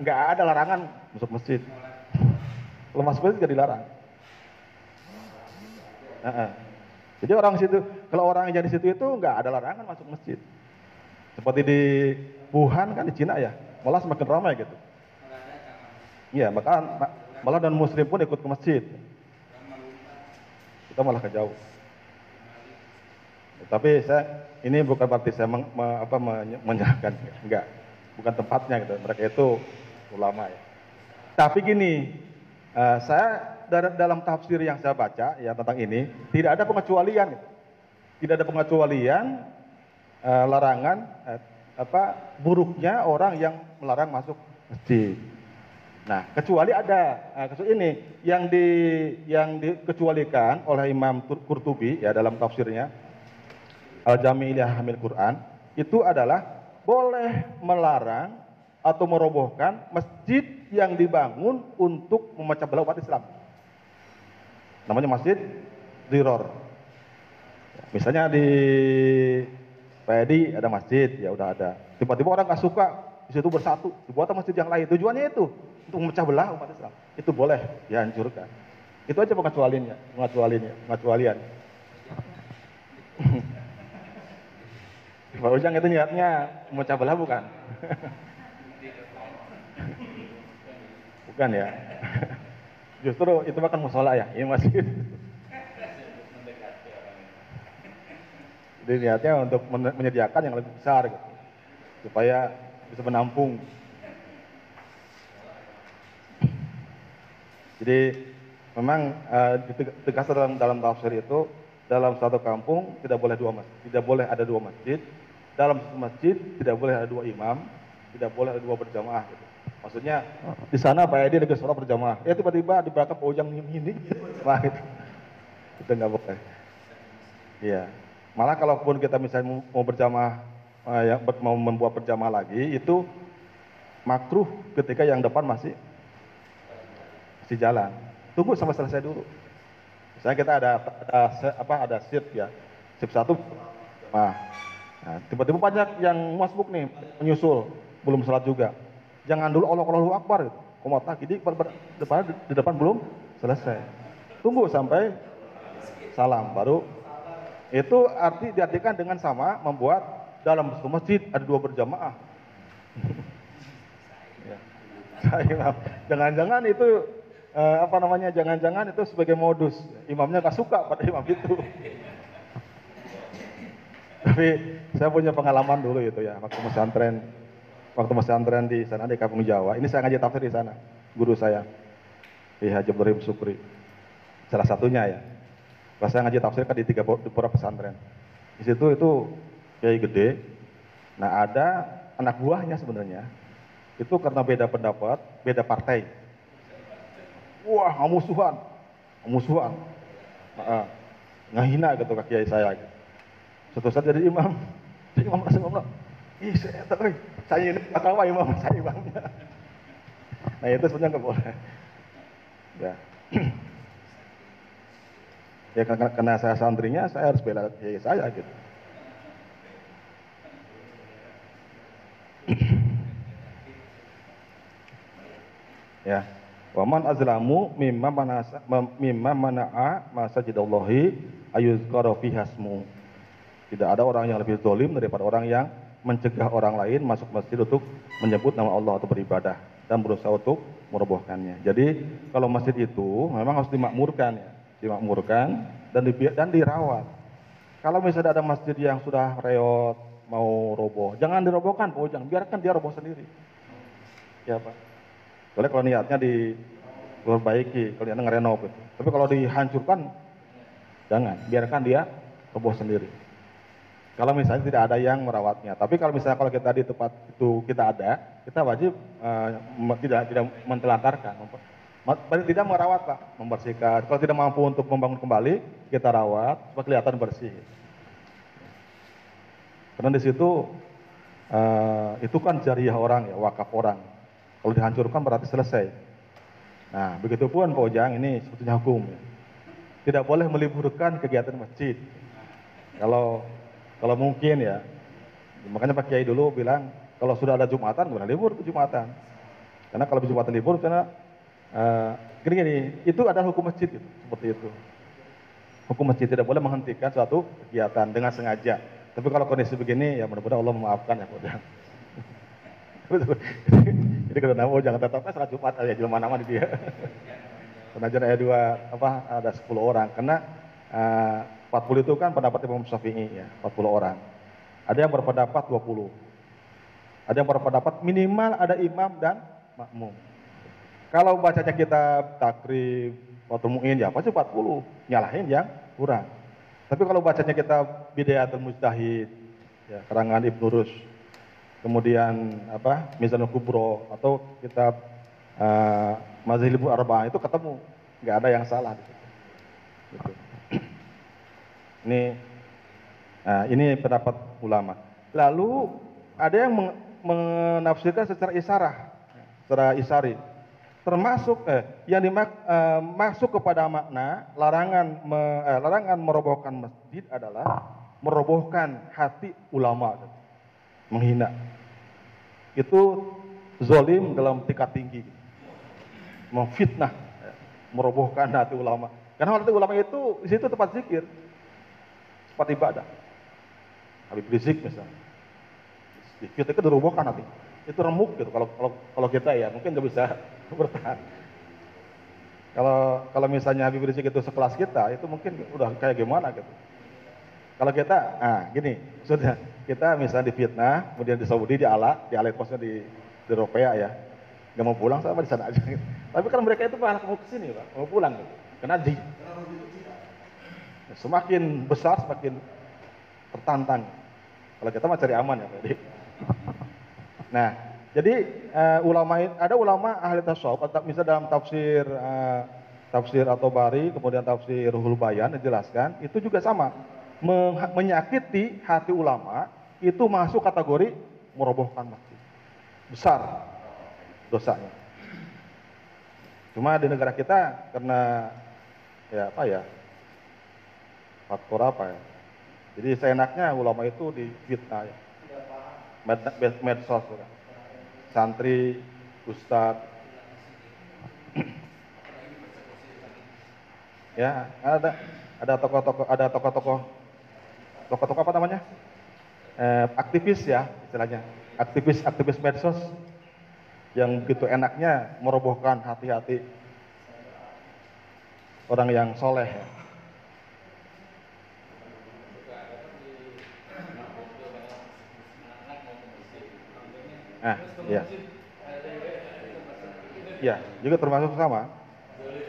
nggak ada larangan masuk masjid masuk masjid nggak dilarang uh -uh. Jadi orang situ, kalau orang yang di situ itu nggak ada larangan masuk masjid. Seperti di Wuhan kan di Cina ya, malah semakin ramai gitu. Iya, maka malah dan Muslim pun ikut ke masjid. Kita malah ke jauh. Tapi saya ini bukan berarti saya meng, me, apa, menyerahkan, enggak, bukan tempatnya gitu. Mereka itu ulama ya. Tapi gini, uh, saya dalam tafsir yang saya baca ya tentang ini tidak ada pengecualian. Tidak ada pengecualian uh, larangan uh, apa buruknya orang yang melarang masuk masjid. Nah, kecuali ada uh, ini yang di yang dikecualikan oleh Imam Qurtubi ya dalam tafsirnya Al-Jami' Hamil Quran itu adalah boleh melarang atau merobohkan masjid yang dibangun untuk memecah belah umat Islam namanya Masjid Diror. Misalnya di Pedi ada masjid, ya udah ada. Tiba-tiba orang nggak suka, di situ bersatu, dibuat masjid yang lain. Tujuannya itu untuk memecah belah umat Islam. Itu boleh dihancurkan. Itu aja pengecualiannya, pengecualiannya, pengecualian. Pak Ujang itu niatnya memecah belah bukan? bukan ya. Justru itu bahkan musola ya, ini masih. Jadi niatnya untuk menyediakan yang lebih besar gitu, supaya bisa menampung. Jadi memang uh, tegas dalam dalam tafsir itu dalam satu kampung tidak boleh dua masjid, tidak boleh ada dua masjid. Dalam masjid tidak boleh ada dua imam, tidak boleh ada dua berjamaah. Gitu. Maksudnya di sana Pak Edi lagi sholat berjamaah. Ya tiba-tiba di belakang Pak Ujang ini, wah itu, itu nggak boleh. Iya. Malah kalaupun kita misalnya mau berjamaah, eh, ya, mau membuat berjamaah lagi, itu makruh ketika yang depan masih masih jalan. Tunggu sampai selesai dulu. Misalnya kita ada, ada apa ada shift ya, shift satu, nah, nah tiba-tiba banyak yang masuk nih menyusul belum sholat juga Jangan dulu Allah Allahu Akbar gitu. Komat lagi di depan, di depan belum selesai. Tunggu sampai salam baru itu arti diartikan dengan sama membuat dalam satu masjid ada dua berjamaah. ya. Jangan-jangan itu eh, apa namanya? Jangan-jangan itu sebagai modus. Imamnya nggak suka pada imam itu. Tapi saya punya pengalaman dulu itu ya, waktu pesantren, waktu pesantren di sana di Kampung Jawa. Ini saya ngaji tafsir di sana, guru saya di Haji Sukri. Salah satunya ya. Pas saya ngaji tafsir kan di tiga beberapa pesantren. Di situ itu kiai gede. Nah ada anak buahnya sebenarnya. Itu karena beda pendapat, beda partai. Wah, musuhan, musuhan. Nah, ngahina gitu ke kiai saya. Gitu. Suatu saat jadi imam, jadi imam langsung ngomong, ih saya tahu, saya ini tahu imam, saya imamnya. Nah itu sebenarnya nggak boleh. Ya. ya karena, karena saya santrinya, saya harus bela kiai saya gitu. ya. Waman azlamu mimma manasa mimma mana'a masajidallahi ayuzkara fi hasmu. Tidak ada orang yang lebih zalim daripada orang yang mencegah orang lain masuk masjid untuk menyebut nama Allah atau beribadah dan berusaha untuk merobohkannya. Jadi kalau masjid itu memang harus dimakmurkan ya, dimakmurkan dan di, dan dirawat. Kalau misalnya ada masjid yang sudah reot mau roboh, jangan dirobohkan, Pak jangan biarkan dia roboh sendiri. Ya Pak. Soalnya kalau niatnya diperbaiki, kalau niatnya ngerenov itu. Tapi kalau dihancurkan, jangan, biarkan dia roboh sendiri. Kalau misalnya tidak ada yang merawatnya. Tapi kalau misalnya kalau kita di tempat itu kita ada, kita wajib uh, tidak tidak mentelantarkan, tidak merawat pak, membersihkan. Kalau tidak mampu untuk membangun kembali, kita rawat supaya kelihatan bersih. Karena di situ uh, itu kan jariah orang ya, wakaf orang. Kalau dihancurkan berarti selesai. Nah, begitu pun Pak Ojang ini sebetulnya hukum. Ya. Tidak boleh meliburkan kegiatan masjid. Kalau kalau mungkin ya. Makanya Pak Kiai dulu bilang, kalau sudah ada Jumatan, boleh libur Jumatan. Karena kalau Jumatan libur, karena uh, gini gini, itu adalah hukum masjid gitu, seperti itu. Hukum masjid tidak boleh menghentikan suatu kegiatan dengan sengaja. Tapi kalau kondisi begini, ya mudah-mudahan Allah memaafkan ya, Pak. Jadi kalau nama jangan tetap salat Jumat ya di mana-mana di dia. Penajar ayat dua apa ada 10 orang karena uh, 40 itu kan pendapat Imam Syafi'i ya, 40 orang. Ada yang berpendapat 20. Ada yang berpendapat minimal ada imam dan makmum. Kalau bacanya kita takrib atau mu'in ya pasti 40. Nyalahin yang kurang. Tapi kalau bacanya kita Bidayatul Mujtahid, ya, karangan Ibnu Rus, kemudian apa Mizanul Kubro atau kitab uh, Mazhibul Arba'ah itu ketemu, nggak ada yang salah. Gitu. Ini nah, ini pendapat ulama. Lalu ada yang menafsirkan secara isarah, secara isari. Termasuk eh, yang dimak, eh, masuk kepada makna larangan me, eh, larangan merobohkan masjid adalah merobohkan hati ulama, menghina. Itu zolim dalam tingkat tinggi, memfitnah, merobohkan hati ulama. Karena hati ulama itu di situ tempat zikir, tempat ibadah. Habib Rizik misalnya. Kita itu dirobohkan nanti. Itu remuk gitu kalau kalau kalau kita ya mungkin nggak bisa bertahan. Kalau kalau misalnya Habib Rizik itu sekelas kita itu mungkin udah kayak gimana gitu. Kalau kita, ah gini, sudah kita misalnya di fitnah, kemudian di Saudi, di ala, di ala posnya di di Eropa ya, nggak mau pulang sama di sana aja. Tapi kan mereka itu malah mau ke sini pak, mau pulang gitu. Karena di Semakin besar semakin tertantang. Kalau kita mah cari aman ya, Pak. Nah, jadi uh, ulama ada ulama ahli tasawuf, misalnya dalam tafsir uh, tafsir atau bari, kemudian tafsir Ruhul Bayan dijelaskan, itu juga sama. menyakiti hati ulama itu masuk kategori merobohkan masjid. Besar dosanya. Cuma di negara kita karena ya apa ya faktor apa ya? Jadi seenaknya ulama itu di fitnah ya. Med, med, medsos ya. Santri, ustad. ya, ada ada tokoh-tokoh ada tokoh-tokoh tokoh-tokoh apa namanya? Eh, aktivis ya istilahnya. Aktivis aktivis medsos yang begitu enaknya merobohkan hati-hati orang yang soleh. Ah, iya. Iya, juga termasuk sama.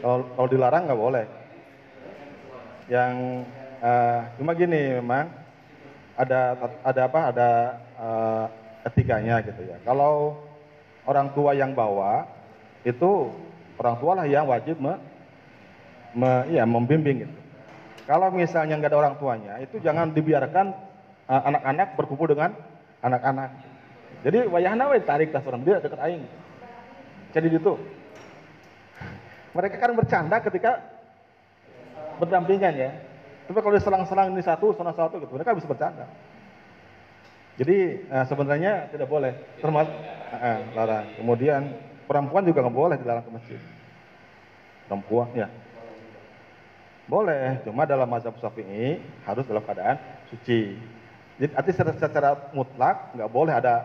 Kalau, kalau dilarang nggak boleh. Yang uh, cuma gini memang ada ada apa? Ada uh, etikanya gitu ya. Kalau orang tua yang bawa itu orang tua lah yang wajib me, me, ya, membimbing gitu. Kalau misalnya nggak ada orang tuanya, itu jangan dibiarkan uh, anak-anak uh, berkumpul dengan anak-anak. Jadi wayahna we tarik tas orang dia dekat aing. Jadi itu. Mereka kan bercanda ketika berdampingan ya. Tapi kalau diselang-selang ini satu, sana satu gitu, mereka bisa bercanda. Jadi uh, sebenarnya tidak boleh, termasuk uh, larang. Kemudian perempuan juga nggak boleh dilarang ke masjid. Perempuan ya. Boleh, cuma dalam mazhab Syafi'i harus dalam keadaan suci. Jadi artinya secara, secara mutlak nggak boleh ada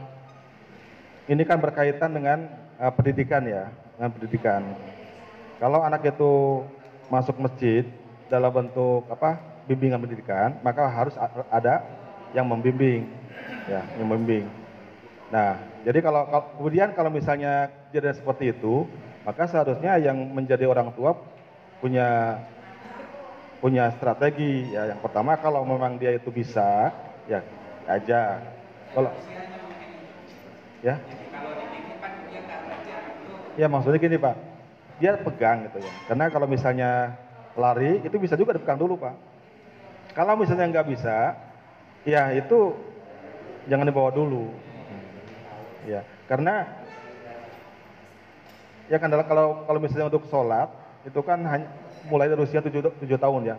ini kan berkaitan dengan uh, pendidikan ya, dengan pendidikan. Kalau anak itu masuk masjid dalam bentuk apa bimbingan pendidikan, maka harus ada yang membimbing, ya, yang membimbing. Nah, jadi kalau kemudian kalau misalnya jadi seperti itu, maka seharusnya yang menjadi orang tua punya punya strategi ya yang pertama kalau memang dia itu bisa ya aja kalau ya ya maksudnya gini pak dia pegang gitu ya karena kalau misalnya lari itu bisa juga dipegang dulu pak kalau misalnya nggak bisa ya itu jangan dibawa dulu ya karena ya kan kalau kalau misalnya untuk sholat itu kan hanya mulai dari usia 7, 7 tahun ya.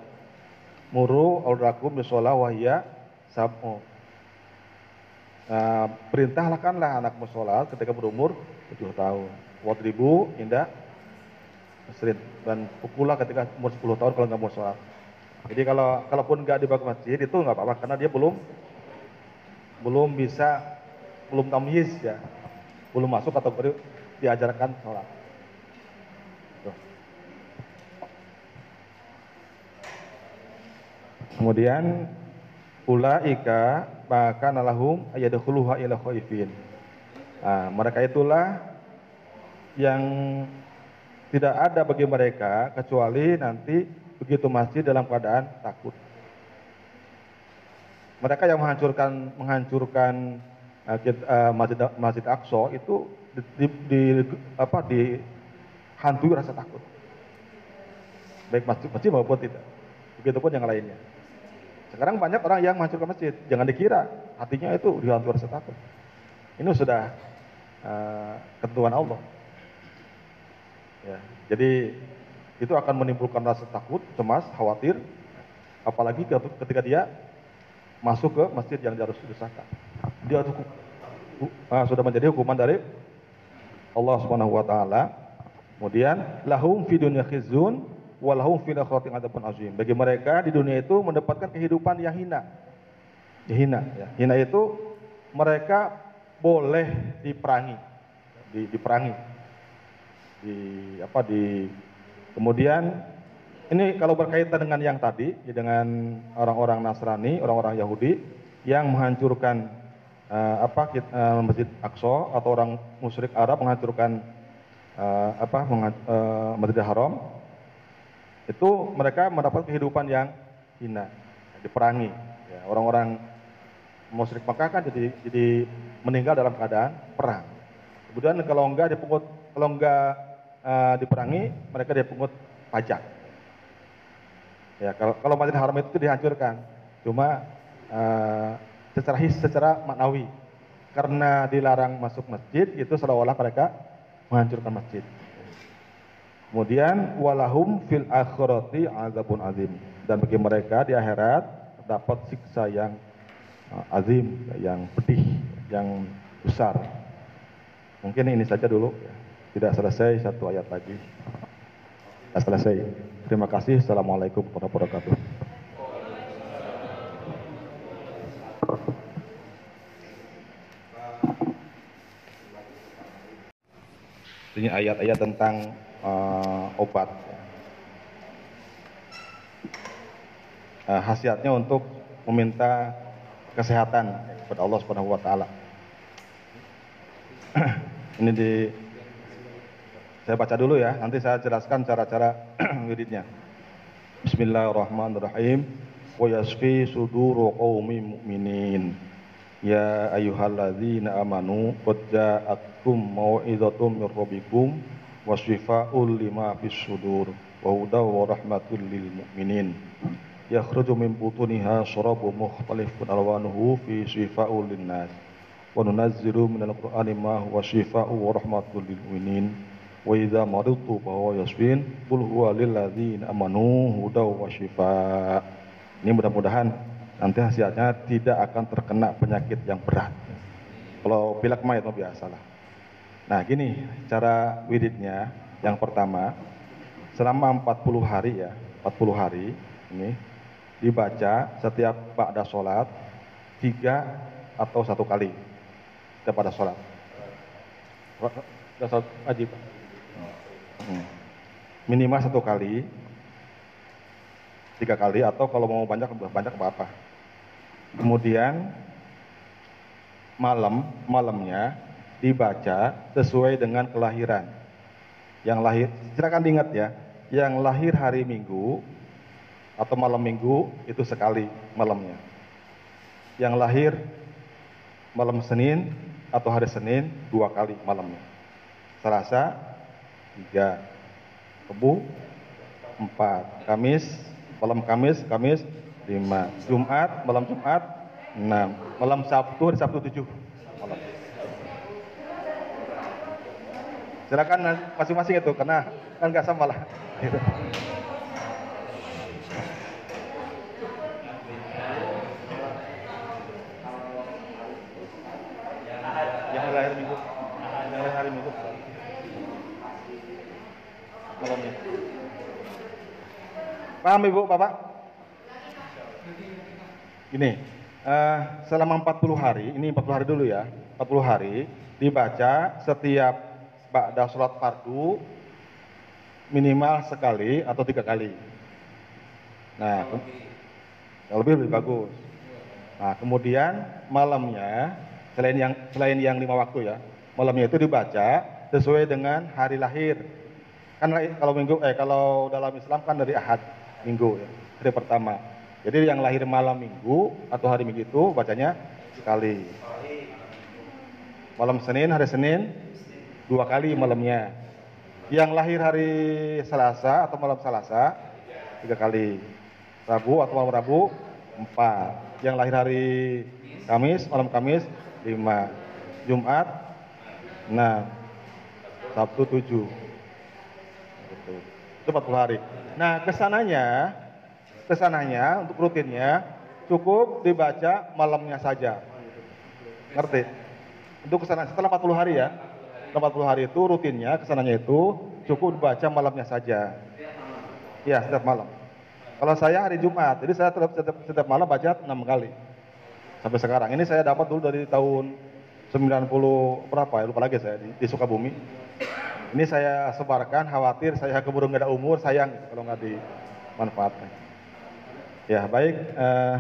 Muru aulakum bisolah wahya sab'u. Nah, perintahkanlah anak sholat ketika berumur 7 tahun. Wadribu indah mesrin dan pukullah ketika umur 10 tahun kalau nggak mau sholat. Jadi kalau kalaupun nggak dibawa ke masjid itu nggak apa-apa karena dia belum belum bisa belum tamyiz ya belum masuk atau diajarkan sholat. Kemudian ulaika maka nalahum ayadkhuluha ila khaifin. Nah, mereka itulah yang tidak ada bagi mereka kecuali nanti begitu masjid dalam keadaan takut. Mereka yang menghancurkan menghancurkan uh, masjid masjid Aqsa itu di, di, apa di rasa takut. Baik masjid, masjid maupun tidak. Begitupun yang lainnya. Sekarang banyak orang yang menghancurkan masjid. Jangan dikira hatinya itu dihantui rasa takut. Ini sudah uh, ketentuan Allah. Ya, jadi itu akan menimbulkan rasa takut, cemas, khawatir, apalagi ketika dia masuk ke masjid yang harus disahkan. Dia itu uh, sudah menjadi hukuman dari Allah Subhanahu wa taala. Kemudian lahum fi dunya khizun walahum fil akhirati adzabun azim. Bagi mereka di dunia itu mendapatkan kehidupan yang hina. Ya, hina ya. Hina itu mereka boleh diperangi. Di, diperangi. Di apa di kemudian ini kalau berkaitan dengan yang tadi ya dengan orang-orang Nasrani, orang-orang Yahudi yang menghancurkan uh, apa uh, Masjid Aqsa atau orang musyrik Arab menghancurkan uh, apa uh, Masjidil Haram itu mereka mendapat kehidupan yang hina, diperangi. Ya, orang-orang musyrik Makkah kan jadi jadi meninggal dalam keadaan perang. Kemudian kalau enggak dipungut kalau enggak uh, diperangi, mereka dipungut pajak. Ya, kalau kalau Masjidil Haram itu dihancurkan. Cuma uh, secara his, secara maknawi. Karena dilarang masuk masjid, itu seolah-olah mereka menghancurkan masjid. Kemudian walahum fil akhirati azabun azim dan bagi mereka di akhirat dapat siksa yang uh, azim, yang pedih, yang besar. Mungkin ini saja dulu. Tidak selesai satu ayat lagi. Tidak selesai. Terima kasih. Assalamualaikum warahmatullahi wabarakatuh. Ini ayat-ayat tentang uh, obat. Uh, untuk meminta kesehatan kepada Allah Subhanahu wa taala. Ini di saya baca dulu ya, nanti saya jelaskan cara-cara wiridnya. Bismillahirrahmanirrahim. Wa yasfi suduru qaumi mu'minin. Ya ayyuhalladzina amanu qad ja'akum mau'izatum mir rabbikum wa shifaa'un lima fis sudur wa hudaw wa rahmatul lil mu'minin. Yakhruju min butuniha syarabu mukhtalifun alwanuhu fi shifaa'un lin nas. Wa nunazzilu minal qur'ani ma huwa shifaa'un wa rahmatul lil mu'minin. Wa idza maridtu fa huwa yashfin. Qul huwa lil ladzina amanu hudaw wa shifaa'. Ini mudah-mudahan nanti hasilnya tidak akan terkena penyakit yang berat. Kalau pilek mah itu biasalah. Nah gini cara wiridnya yang pertama selama 40 hari ya 40 hari ini dibaca setiap pada sholat tiga atau satu kali setiap sholat. Sholat wajib. Minimal satu kali, tiga kali atau kalau mau banyak banyak apa apa. Kemudian malam malamnya dibaca sesuai dengan kelahiran. Yang lahir, silakan diingat ya, yang lahir hari Minggu atau malam Minggu itu sekali malamnya. Yang lahir malam Senin atau hari Senin dua kali malamnya. Selasa tiga, Rebu. Empat, Kamis. Malam Kamis. Kamis. Lima. Jumat. Malam Jumat. Enam. Malam Sabtu. Hari Sabtu tujuh. Malam. Silakan masing-masing itu karena kan nggak sama lah. Yang lahir minggu. Yang hari minggu malamnya paham ibu bapak Gini, uh, selama 40 hari, ini 40 hari dulu ya, 40 hari dibaca setiap ba'da sholat fardu minimal sekali atau tiga kali. Nah, yang lebih lebih bagus. Nah, kemudian malamnya selain yang selain yang lima waktu ya, malamnya itu dibaca sesuai dengan hari lahir. Kan kalau minggu eh kalau dalam Islam kan dari Ahad minggu ya, hari pertama. Jadi yang lahir malam minggu atau hari minggu itu bacanya sekali. Malam Senin, hari Senin dua kali malamnya. Yang lahir hari Selasa atau malam Selasa tiga kali. Rabu atau malam Rabu empat. Yang lahir hari Kamis, malam Kamis lima. Jumat enam. Sabtu tujuh. Itu 40 hari. Nah ke sananya ke sananya untuk rutinnya cukup dibaca malamnya saja. Ngerti? Untuk ke sana setelah 40 hari ya. Setelah 40 hari itu rutinnya ke sananya itu cukup dibaca malamnya saja. Ya, setiap malam. Kalau saya hari Jumat, jadi saya setiap, setiap, setiap malam baca 6 kali. Sampai sekarang. Ini saya dapat dulu dari tahun 90 berapa ya, lupa lagi saya di, di Sukabumi. Ini saya sebarkan, khawatir saya keburu nggak ada umur, sayang kalau nggak dimanfaatkan. Ya baik, uh,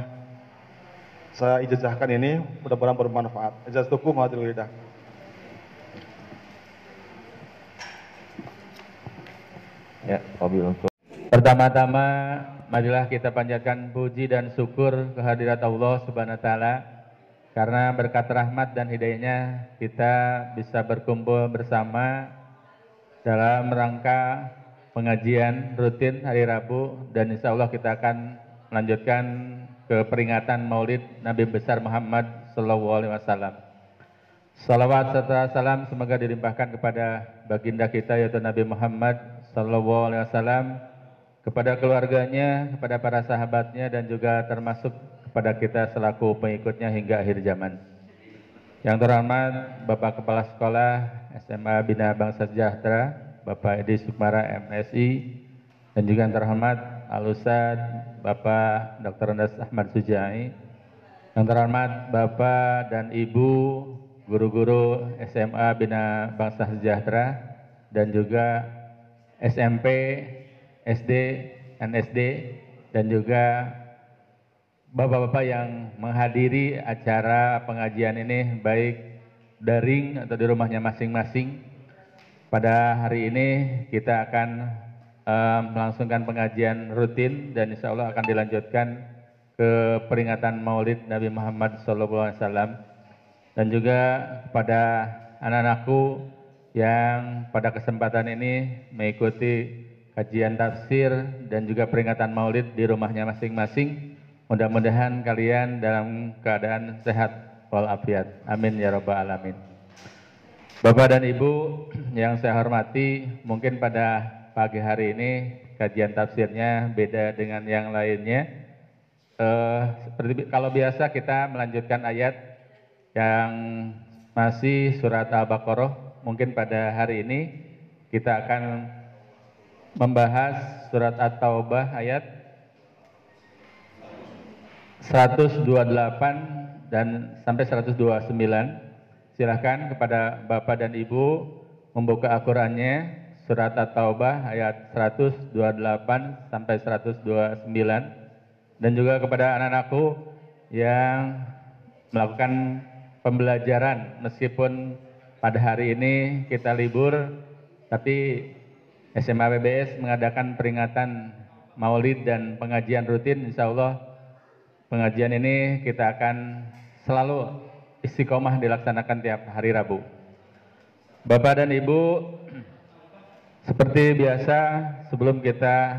Saya ijazahkan ini, mudah-mudahan bermanfaat. Ijazahukum hadil lidah. Ya, wabil Pertama-tama, marilah kita panjatkan puji dan syukur kehadirat Allah Subhanahu wa taala karena berkat rahmat dan hidayahnya kita bisa berkumpul bersama dalam rangka pengajian rutin hari Rabu dan insya Allah kita akan melanjutkan ke peringatan Maulid Nabi besar Muhammad Sallallahu Alaihi Wasallam. Salawat serta salam semoga dilimpahkan kepada baginda kita yaitu Nabi Muhammad Sallallahu Alaihi Wasallam, kepada keluarganya, kepada para sahabatnya dan juga termasuk kepada kita selaku pengikutnya hingga akhir zaman. Yang terhormat Bapak Kepala Sekolah SMA Bina Bangsa Sejahtera Bapak Edi Sukmara MSI dan juga yang terhormat Alusad Bapak Dr. Andas Ahmad Sujai yang terhormat Bapak dan Ibu guru-guru SMA Bina Bangsa Sejahtera dan juga SMP, SD, NSD dan juga Bapak-bapak yang menghadiri acara pengajian ini baik daring atau di rumahnya masing-masing pada hari ini kita akan uh, melangsungkan pengajian rutin dan insya Allah akan dilanjutkan ke peringatan Maulid Nabi Muhammad SAW dan juga pada anak-anakku yang pada kesempatan ini mengikuti kajian tafsir dan juga peringatan Maulid di rumahnya masing-masing. Mudah-mudahan kalian dalam keadaan sehat walafiat. Amin ya rabbal alamin. Bapak dan Ibu yang saya hormati, mungkin pada pagi hari ini kajian tafsirnya beda dengan yang lainnya. Uh, seperti kalau biasa kita melanjutkan ayat yang masih surat Al-Baqarah. Mungkin pada hari ini kita akan membahas surat At-Taubah ayat 128 dan sampai 129 Silahkan kepada Bapak dan Ibu membuka Al-Qurannya surat At-Taubah ayat 128 sampai 129 dan juga kepada anak-anakku yang melakukan pembelajaran meskipun pada hari ini kita libur tapi SMA PBS mengadakan peringatan maulid dan pengajian rutin insya Allah pengajian ini kita akan selalu istiqomah dilaksanakan tiap hari Rabu. Bapak dan Ibu, seperti biasa sebelum kita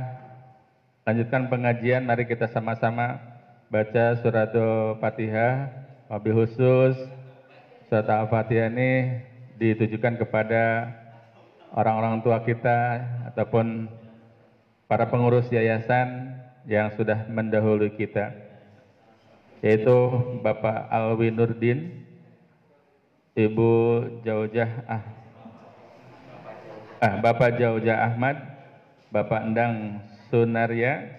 lanjutkan pengajian, mari kita sama-sama baca surat Al-Fatihah, wabil khusus surat Al-Fatihah ini ditujukan kepada orang-orang tua kita ataupun para pengurus yayasan yang sudah mendahului kita yaitu Bapak Alwi Nurdin, Ibu Jaujah ah, ah Bapak Jaujah Ahmad, Bapak Endang Sunaria,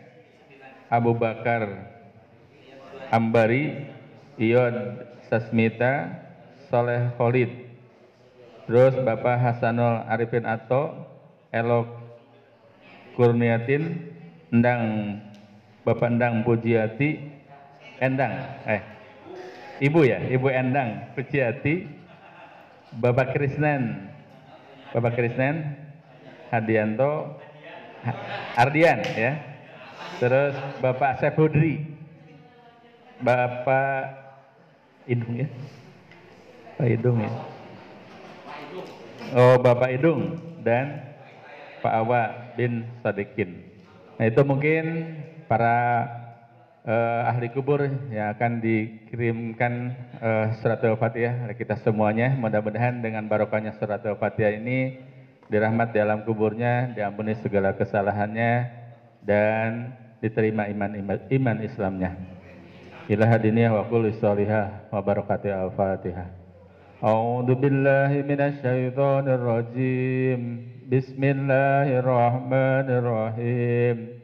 Abu Bakar Ambari, Iod Sasmita, Soleh Khalid, terus Bapak Hasanul Arifin Ato, Elok Kurniatin, Endang Bapak Endang Pujiati, Endang, eh, Ibu ya, Ibu Endang Pujiati, Bapak Krisnen, Bapak Krisnen, Hadianto, Ardian ya, terus Bapak Sepudri, Bapak Idung ya, Pak Idung ya, oh Bapak Idung dan Pak Awa bin Sadikin. Nah itu mungkin para uh, ahli kubur yang akan dikirimkan uh, surat al-fatihah kita semuanya. Mudah-mudahan dengan barokahnya surat al-fatihah ini dirahmat dalam kuburnya, diampuni segala kesalahannya, dan diterima iman iman, iman Islamnya. Ila hadiniyah wa kulli salihah wa barakati al-fatihah. A'udzu billahi minasyaitonir rajim. Bismillahirrahmanirrahim.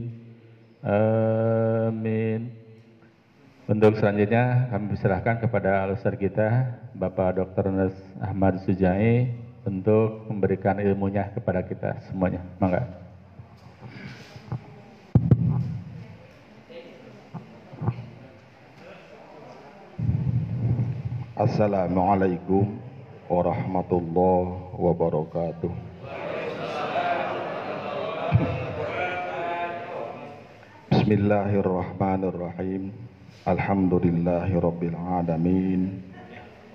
Untuk selanjutnya kami serahkan kepada alusar kita Bapak Dr. Nes Ahmad Sujai untuk memberikan ilmunya kepada kita semuanya. Mangga. Assalamualaikum warahmatullahi wabarakatuh. Bismillahirrahmanirrahim. Alhamdulillahi rabbil alamin.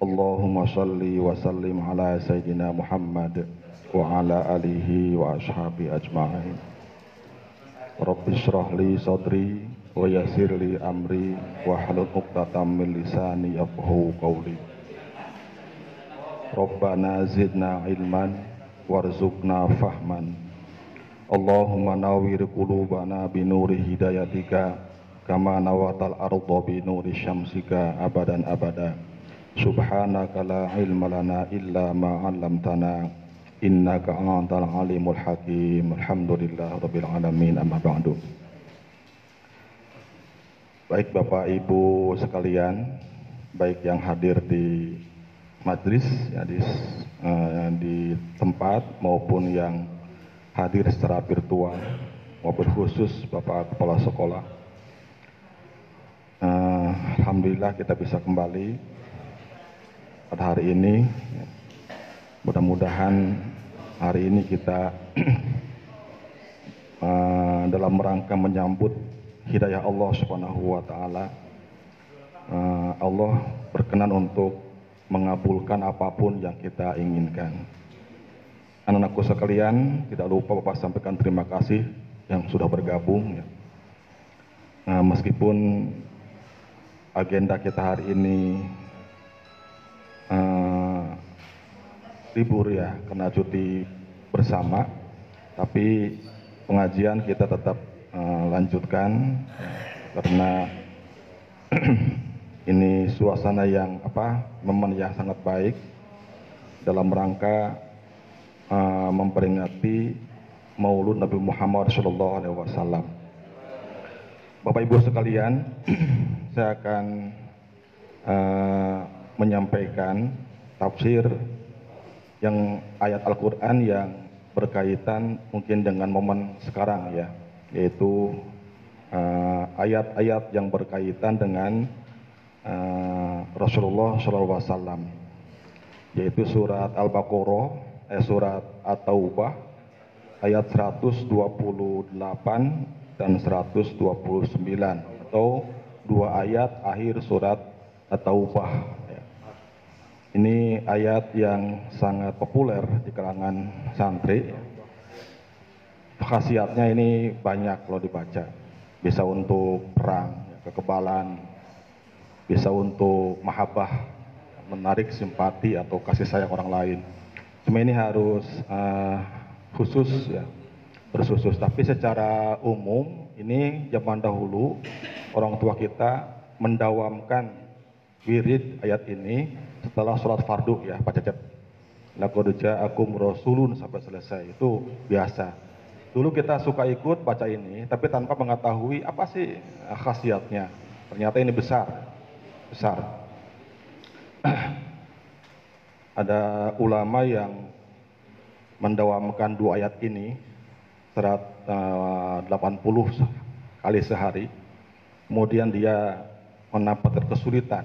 Allahumma salli wa sallim ala sayyidina Muhammad wa ala alihi wa ashabi ajma'in. Rabbi syrah li sadri wa yassir li amri wa halul 'uqdatam min lisani yafqahu qawli Rabbana zidna ilman warzuqna fahman Allahumma kama nawatal arda bi nuri syamsika abadan abada. Subhanaka la ilma lana illa ma 'allamtana. Innaka antal alimul hakim. Alhamdulillah rabbil alamin. Amma ba'du. Baik Bapak Ibu sekalian, baik yang hadir di majlis ya di, uh, di tempat maupun yang hadir secara virtual maupun khusus Bapak Kepala Sekolah. Uh, Alhamdulillah kita bisa kembali pada hari ini. Mudah-mudahan hari ini kita uh, dalam rangka menyambut hidayah Allah Subhanahu wa taala uh, Allah berkenan untuk mengabulkan apa pun yang kita inginkan. Anak-anakku sekalian, tidak lupa Bapak sampaikan terima kasih yang sudah bergabung. Nah, meskipun agenda kita hari ini uh, libur ya karena cuti bersama, tapi pengajian kita tetap Eh, lanjutkan karena ini suasana yang apa momen yang sangat baik dalam rangka uh, memperingati Maulud Nabi Muhammad Wasallam. Bapak Ibu sekalian, saya akan uh, menyampaikan tafsir yang ayat Al-Quran yang berkaitan mungkin dengan momen sekarang ya yaitu eh, ayat-ayat uh, yang berkaitan dengan uh, Rasulullah SAW, yaitu surat Al-Baqarah, eh, surat At-Taubah, ayat 128 dan 129 atau dua ayat akhir surat At-Taubah. Ini ayat yang sangat populer di kalangan santri khasiatnya ini banyak kalau dibaca. Bisa untuk perang, kekebalan, bisa untuk mahabbah, menarik simpati atau kasih sayang orang lain. Cuma ini harus uh, khusus ya, bersusus. Tapi secara umum ini zaman dahulu orang tua kita mendawamkan wirid ayat ini setelah sholat fardu ya Pak Cecep. Laqad ja'akum rasulun sampai selesai itu biasa Dulu kita suka ikut baca ini, tapi tanpa mengetahui apa sih khasiatnya. Ternyata ini besar, besar. Ada ulama yang mendawamkan dua ayat ini eh, 80 kali sehari. Kemudian dia mendapatkan kesulitan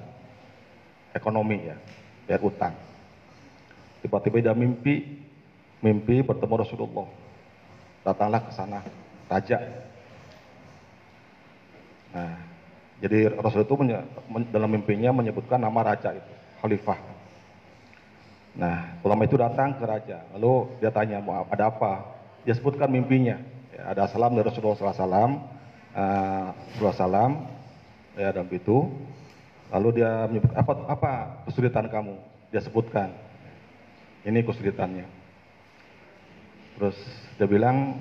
ekonomi ya, bayar utang. Tiba-tiba dia mimpi, mimpi bertemu Rasulullah datanglah ke sana raja. Nah, jadi Rasul itu dalam mimpinya menyebutkan nama raja itu, khalifah. Nah, ulama itu datang ke raja, lalu dia tanya mau ada apa? Dia sebutkan mimpinya. Ya, ada salam dari Rasulullah SAW, uh, salam, ya dan itu. Lalu dia menyebut apa apa kesulitan kamu? Dia sebutkan. Ini kesulitannya. Terus dia bilang,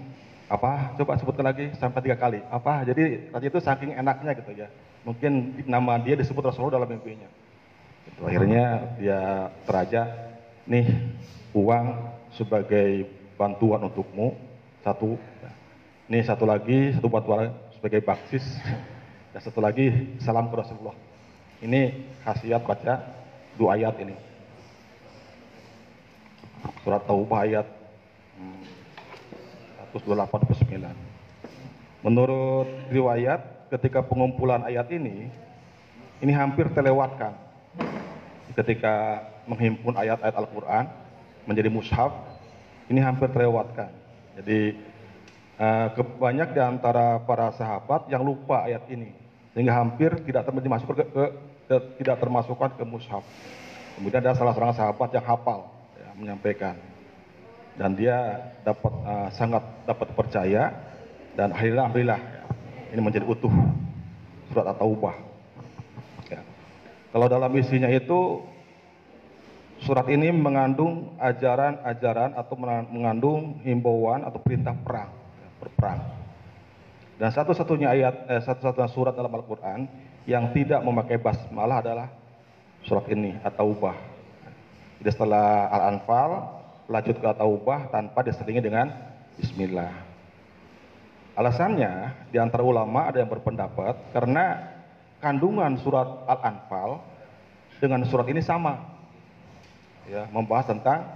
apa? Coba sebutkan lagi sampai tiga kali. Apa? Jadi tadi itu saking enaknya gitu ya. mungkin nama dia disebut Rasulullah dalam mimpinya. Itu akhirnya dia teraja, nih uang sebagai bantuan untukmu satu, nih satu lagi satu bantuan sebagai baksis, dan satu lagi salam ke Rasulullah. Ini khasiat baca dua ayat ini. Surat Taubah ayat 128 Menurut riwayat, ketika pengumpulan ayat ini, ini hampir terlewatkan. Ketika menghimpun ayat-ayat Al-Quran menjadi mushaf, ini hampir terlewatkan. Jadi uh, banyak di antara para sahabat yang lupa ayat ini, sehingga hampir tidak termasuk ke, ke, ke tidak termasukkan ke mushaf. Kemudian ada salah seorang sahabat yang hafal ya, menyampaikan dan dia dapat uh, sangat dapat percaya dan akhirnya alhamdulillah ya, ini menjadi utuh surat At-Taubah. Ya. Kalau dalam isinya itu surat ini mengandung ajaran-ajaran atau mengandung himbauan atau perintah perang, berperang. Dan satu-satunya ayat, eh, satu-satunya surat dalam Al-Quran yang tidak memakai basmalah adalah surat ini At-Taubah. Jadi setelah Al-Anfal, lanjut ke Taubah tanpa diselingi dengan Bismillah. Alasannya di antara ulama ada yang berpendapat karena kandungan surat Al-Anfal dengan surat ini sama. Ya, membahas tentang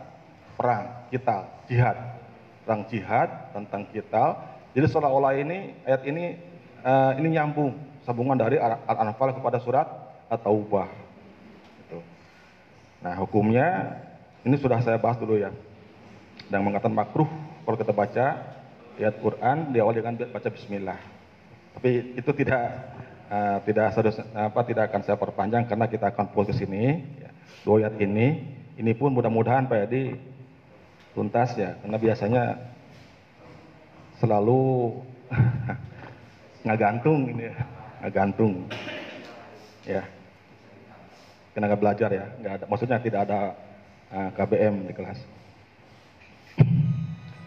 perang, kita, jihad. Perang jihad tentang kita. Jadi seolah-olah ini ayat ini uh, ini nyambung sambungan dari Al-Anfal kepada surat At-Taubah. Gitu. Nah, hukumnya ini sudah saya bahas dulu ya. Dan mengatakan makruh kalau kita baca ayat Quran diawali dengan baca Bismillah. Tapi itu tidak uh, tidak serius, apa tidak akan saya perpanjang karena kita akan fokus sini. Ya. Dua ayat ini, ini pun mudah-mudahan Pak Edi tuntas ya, karena biasanya selalu nggak gantung ini, ya. nggak gantung. Ya, karena nggak belajar ya, nggak ada. Maksudnya tidak ada uh, eh, KBM di kelas.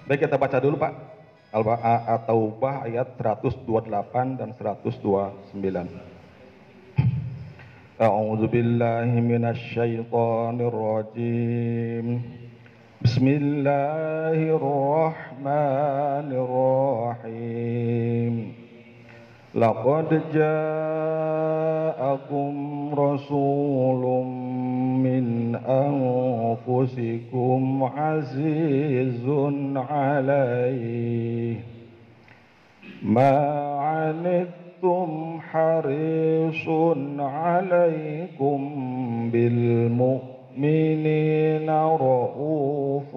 Baik kita baca dulu Pak. Al-Taubah ayat 128 dan 129. أعوذ بالله من الشيطان الرجيم. بسم الله الرحمن الرحيم. لقد جاءكم رسول من أنفسكم عزيز عليه. ما عنتم حريص عليكم بالمؤمنين رؤوف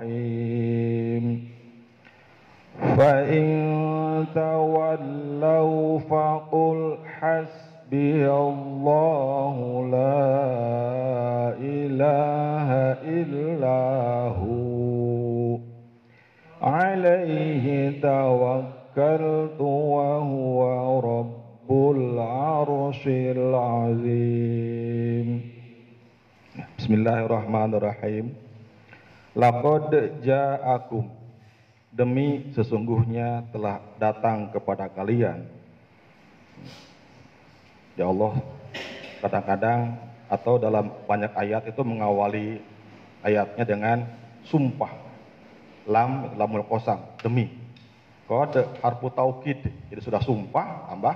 رحيم. فإن تولوا فقل حسبي الله لا إله إلا هو. عليه توكلت وهو رب العرش العظيم بسم الله الرحمن الرحيم Laqad ja'akum Demi sesungguhnya telah datang kepada kalian Ya Allah Kadang-kadang atau dalam banyak ayat itu mengawali ayatnya dengan sumpah lam lamul kosam demi kode harfu taukid jadi sudah sumpah tambah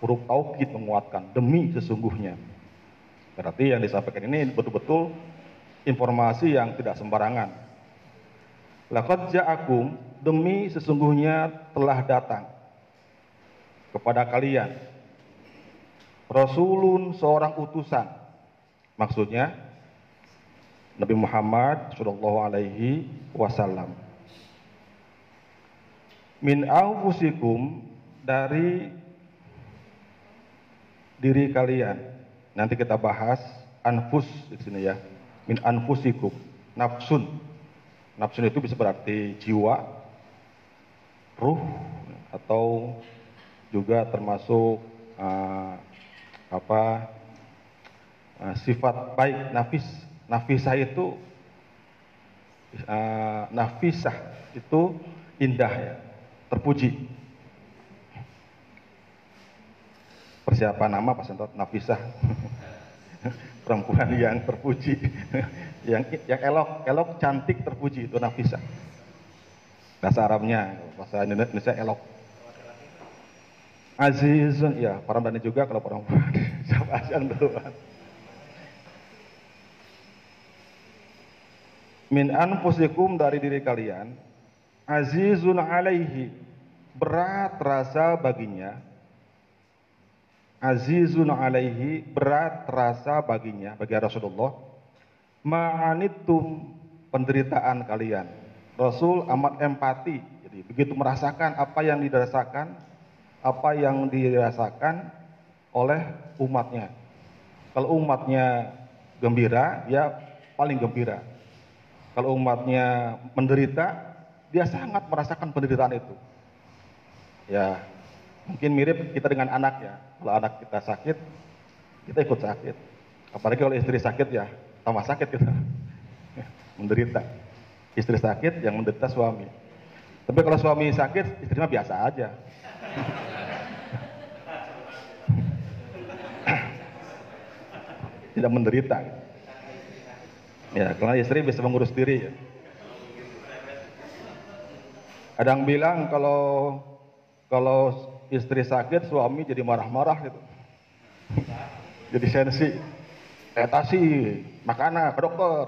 huruf taukid menguatkan demi sesungguhnya. Berarti yang disampaikan ini betul-betul informasi yang tidak sembarangan. Laqad ja'akum demi sesungguhnya telah datang kepada kalian Rasulun seorang utusan. Maksudnya Nabi Muhammad Shallallahu Alaihi Wasallam. Min anfusikum dari diri kalian. Nanti kita bahas anfus di sini ya. Min anfusikum. Nafsun. Nafsun itu bisa berarti jiwa, ruh, atau juga termasuk uh, apa uh, sifat baik nafis nafisah itu uh, nafisah itu indah ya terpuji. Persiapan nama Pak Sentot Nafisah perempuan yang terpuji. Yang yang elok elok cantik terpuji itu Nafisah bahasa Arabnya bahasa Indonesia elok. Azizun ya perempuan juga kalau perempuan. Siapa yang duluan min anfusikum dari diri kalian azizun alaihi. Berat rasa baginya. Azizun alaihi berat rasa baginya bagi Rasulullah. Ma'anittum penderitaan kalian. Rasul amat empati. Jadi begitu merasakan apa yang dirasakan apa yang dirasakan oleh umatnya. Kalau umatnya gembira ya paling gembira. Kalau umatnya menderita, dia sangat merasakan penderitaan itu. Ya, mungkin mirip kita dengan anak ya. Kalau anak kita sakit, kita ikut sakit. Apalagi kalau istri sakit ya, tambah sakit kita. menderita. Istri sakit yang menderita suami. Tapi kalau suami sakit, istri mah biasa aja. Tidak menderita. Ya, karena istri bisa mengurus diri ya. Ada yang bilang kalau kalau istri sakit suami jadi marah-marah gitu. jadi sensi. Etasi, makanan ke dokter.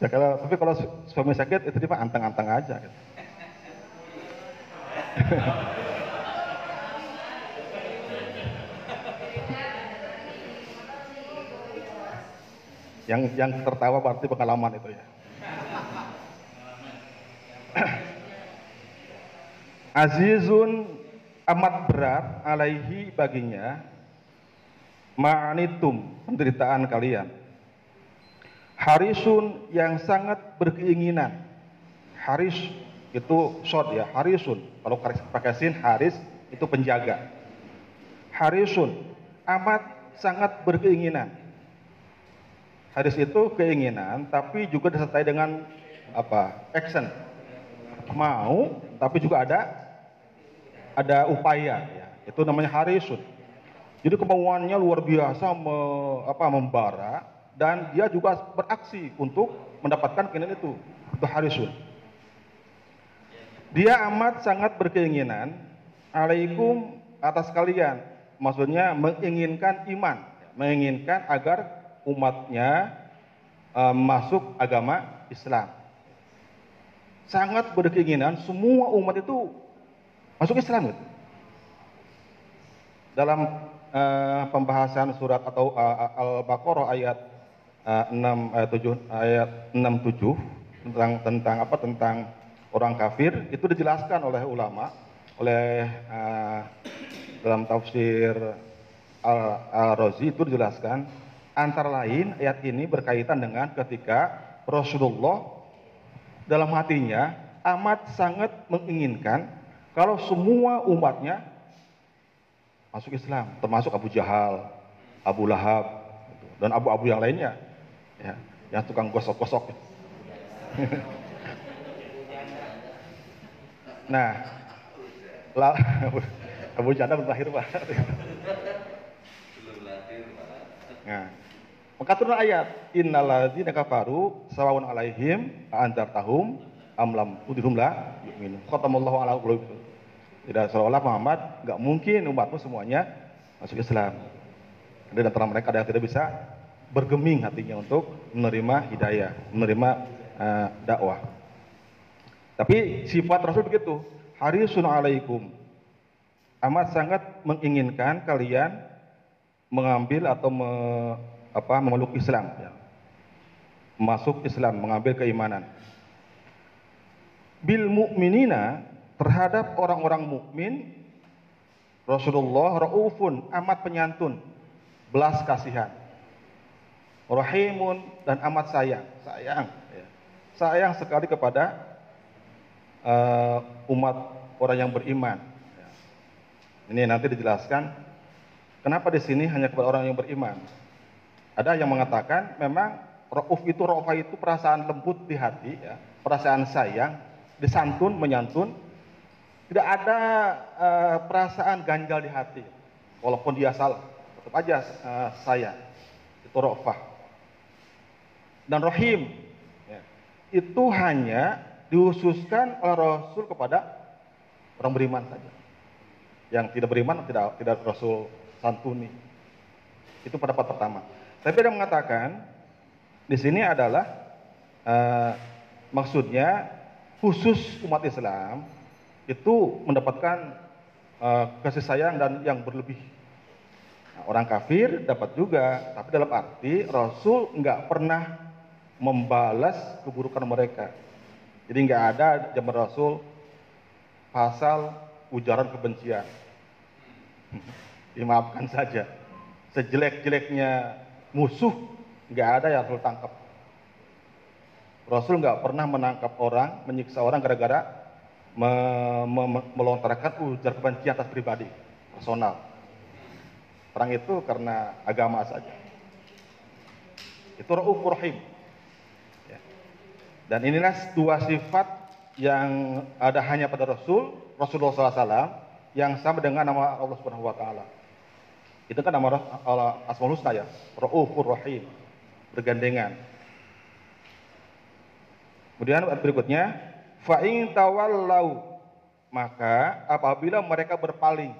Ya kalau tapi kalau suami sakit itu mah anteng-anteng aja gitu. Yang yang tertawa berarti pengalaman itu ya. Azizun amat berat alaihi baginya ma'anitum penderitaan kalian. Harisun yang sangat berkeinginan. Haris itu short ya, harisun. Kalau pakai sin haris itu penjaga. Harisun amat sangat berkeinginan Hadis itu keinginan, tapi juga disertai dengan apa? Action. Mau, tapi juga ada ada upaya. Ya. Itu namanya harisun. Jadi kemauannya luar biasa me, apa, membara dan dia juga beraksi untuk mendapatkan keinginan itu. Itu harisun. Dia amat sangat berkeinginan alaikum atas kalian. Maksudnya menginginkan iman, menginginkan agar umatnya uh, masuk agama Islam. Sangat berkeinginan semua umat itu masuk Islam. Gitu. Dalam uh, pembahasan surat atau uh, Al-Baqarah ayat uh, 6 ayat 7 ayat 67 tentang tentang apa tentang orang kafir itu dijelaskan oleh ulama oleh uh, dalam tafsir Al-Razi itu dijelaskan Antara lain ayat ini berkaitan dengan ketika Rasulullah dalam hatinya amat sangat menginginkan kalau semua umatnya masuk Islam, termasuk Abu Jahal, Abu Lahab, dan abu-abu yang lainnya, ya, yang tukang gosok-gosok. nah, Abu Jahal berakhir pak. Nah, maka turun ayat, innalladzina kafaru sawawun alaihim tahum amlam tudhum la yu'minu. Khatamallahu ala qulubihim. Tidak seolah Muhammad enggak mungkin umatmu semuanya masuk Islam. Ada antara mereka ada yang tidak bisa bergeming hatinya untuk menerima hidayah, menerima uh, dakwah. Tapi sifat Rasul begitu, harisun alaikum. Amat sangat menginginkan kalian mengambil atau me, apa memeluk Islam ya. masuk Islam mengambil keimanan bil mukminina terhadap orang-orang mukmin Rasulullah raufun amat penyantun belas kasihan rahimun dan amat sayang sayang ya. sayang sekali kepada uh, umat orang yang beriman ya. ini nanti dijelaskan kenapa di sini hanya kepada orang yang beriman ada yang mengatakan memang rauf itu rofa itu perasaan lembut di hati, ya, perasaan sayang, disantun, menyantun, tidak ada uh, perasaan ganjal di hati. Walaupun dia salah, tetap aja uh, saya itu rofah dan rohim. Ya. Itu hanya dihususkan oleh Rasul kepada orang beriman saja. Yang tidak beriman tidak tidak Rasul santuni. Itu pendapat pertama. Tapi ada mengatakan di sini adalah uh, maksudnya khusus umat Islam itu mendapatkan uh, kasih sayang dan yang berlebih. Nah, orang kafir dapat juga, tapi dalam arti Rasul nggak pernah membalas keburukan mereka. Jadi nggak ada zaman Rasul pasal ujaran kebencian. Dimaafkan saja sejelek-jeleknya musuh nggak ada yang Rasul tangkap. Rasul nggak pernah menangkap orang, menyiksa orang gara-gara me me melontarkan ujar kebencian atas pribadi, personal. Perang itu karena agama saja. Itu Ra'uf Rahim. Ya. Dan inilah dua sifat yang ada hanya pada Rasul, Rasulullah SAW, yang sama dengan nama Allah Subhanahu Wa Taala. Itu kan nama Asmaul Husna ya. Ra'ufur Rahim. Bergandengan. Kemudian berikutnya, fa'in tawallau maka apabila mereka berpaling,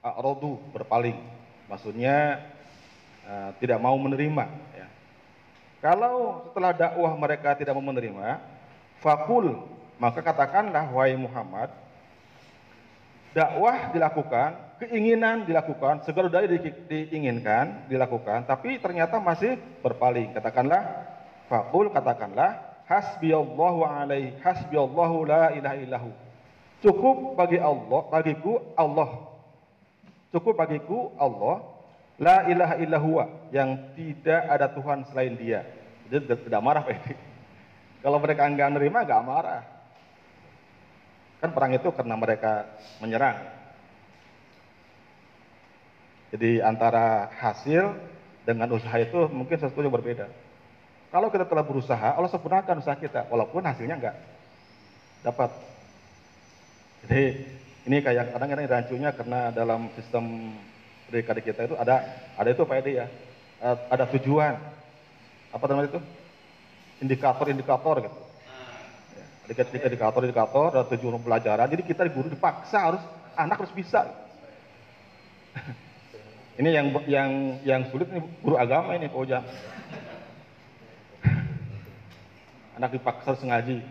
a'radu berpaling, maksudnya uh, tidak mau menerima. Ya. Kalau setelah dakwah mereka tidak mau menerima, fakul maka katakanlah wahai Muhammad, dakwah dilakukan keinginan dilakukan, segala daya di, diinginkan dilakukan, tapi ternyata masih berpaling. Katakanlah, fakul katakanlah, hasbiyallahu alaihi, hasbiyallahu la ilaha illahu. Cukup bagi Allah, bagiku Allah. Cukup bagiku Allah, la ilaha illahu yang tidak ada Tuhan selain dia. Jadi tidak marah Pak Kalau mereka enggak nerima, enggak marah. Kan perang itu karena mereka menyerang. Jadi antara hasil dengan usaha itu mungkin sesuatu yang berbeda. Kalau kita telah berusaha, Allah sempurnakan usaha kita, walaupun hasilnya enggak dapat. Jadi ini kayak kadang-kadang rancunya karena dalam sistem pendidikan kita itu ada ada itu Pak Edi ya, ada tujuan, apa namanya itu, indikator-indikator gitu. Ya, indikator-indikator, ada tujuan pelajaran. Jadi kita guru dipaksa harus anak harus bisa. Ini yang yang yang sulit nih guru agama ini Pak Ujang. Anak dipaksa harus ngaji.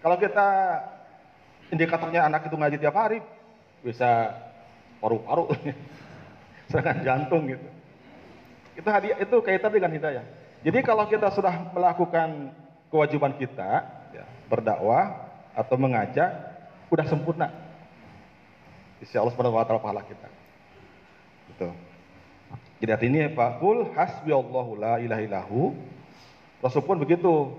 Kalau kita indikatornya anak itu ngaji tiap hari, bisa paru-paru, serangan jantung gitu. Itu hadiah itu kaitan dengan hidayah. Jadi kalau kita sudah melakukan kewajiban kita, berdakwah atau mengajak, udah sempurna. Insya Allah subhanahu wa ta'ala pahala kita. Gitu. Jadi artinya fakul hasbi Allahu la ilaha illahu. Rasul pun begitu.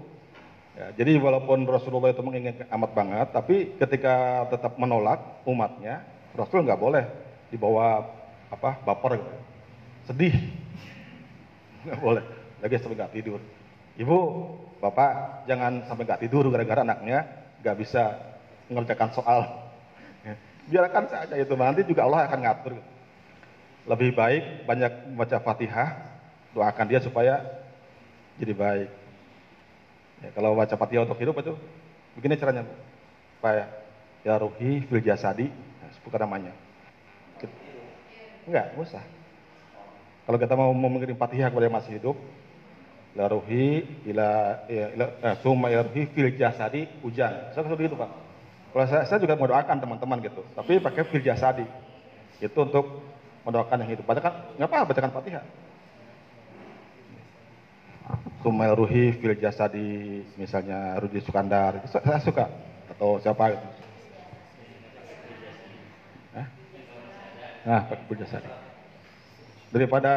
Ya, jadi walaupun Rasulullah itu menginginkan amat banget, tapi ketika tetap menolak umatnya, Rasul nggak boleh dibawa apa baper gitu. Sedih. Nggak boleh. Lagi sampai nggak tidur. Ibu, bapak jangan sampai nggak tidur gara-gara anaknya nggak bisa mengerjakan soal. Ya, biarkan saja itu nanti juga Allah akan ngatur. Lebih baik banyak membaca Fatihah, doakan dia supaya jadi baik. Ya, kalau baca Fatihah untuk hidup itu begini caranya, Pak ya, ya ruhi fil jasadi, nah, namanya. Enggak, usah. Kalau kita mau mengirim Fatihah kepada yang masih hidup, la ruhi ila ya, ila eh, summa ya ruhi fil jasadi hujan. Saya seperti itu, Pak. Kalau saya, saya juga mau doakan teman-teman gitu, tapi pakai fil jasadi. Itu untuk mendoakan yang hidup. Bacakan, nggak apa bacakan Fatihah. Sumail Ruhi fil Jasadi, misalnya Rudi Sukandar, itu saya suka. Atau siapa gitu. Nah, pakai fil Jasadi. Daripada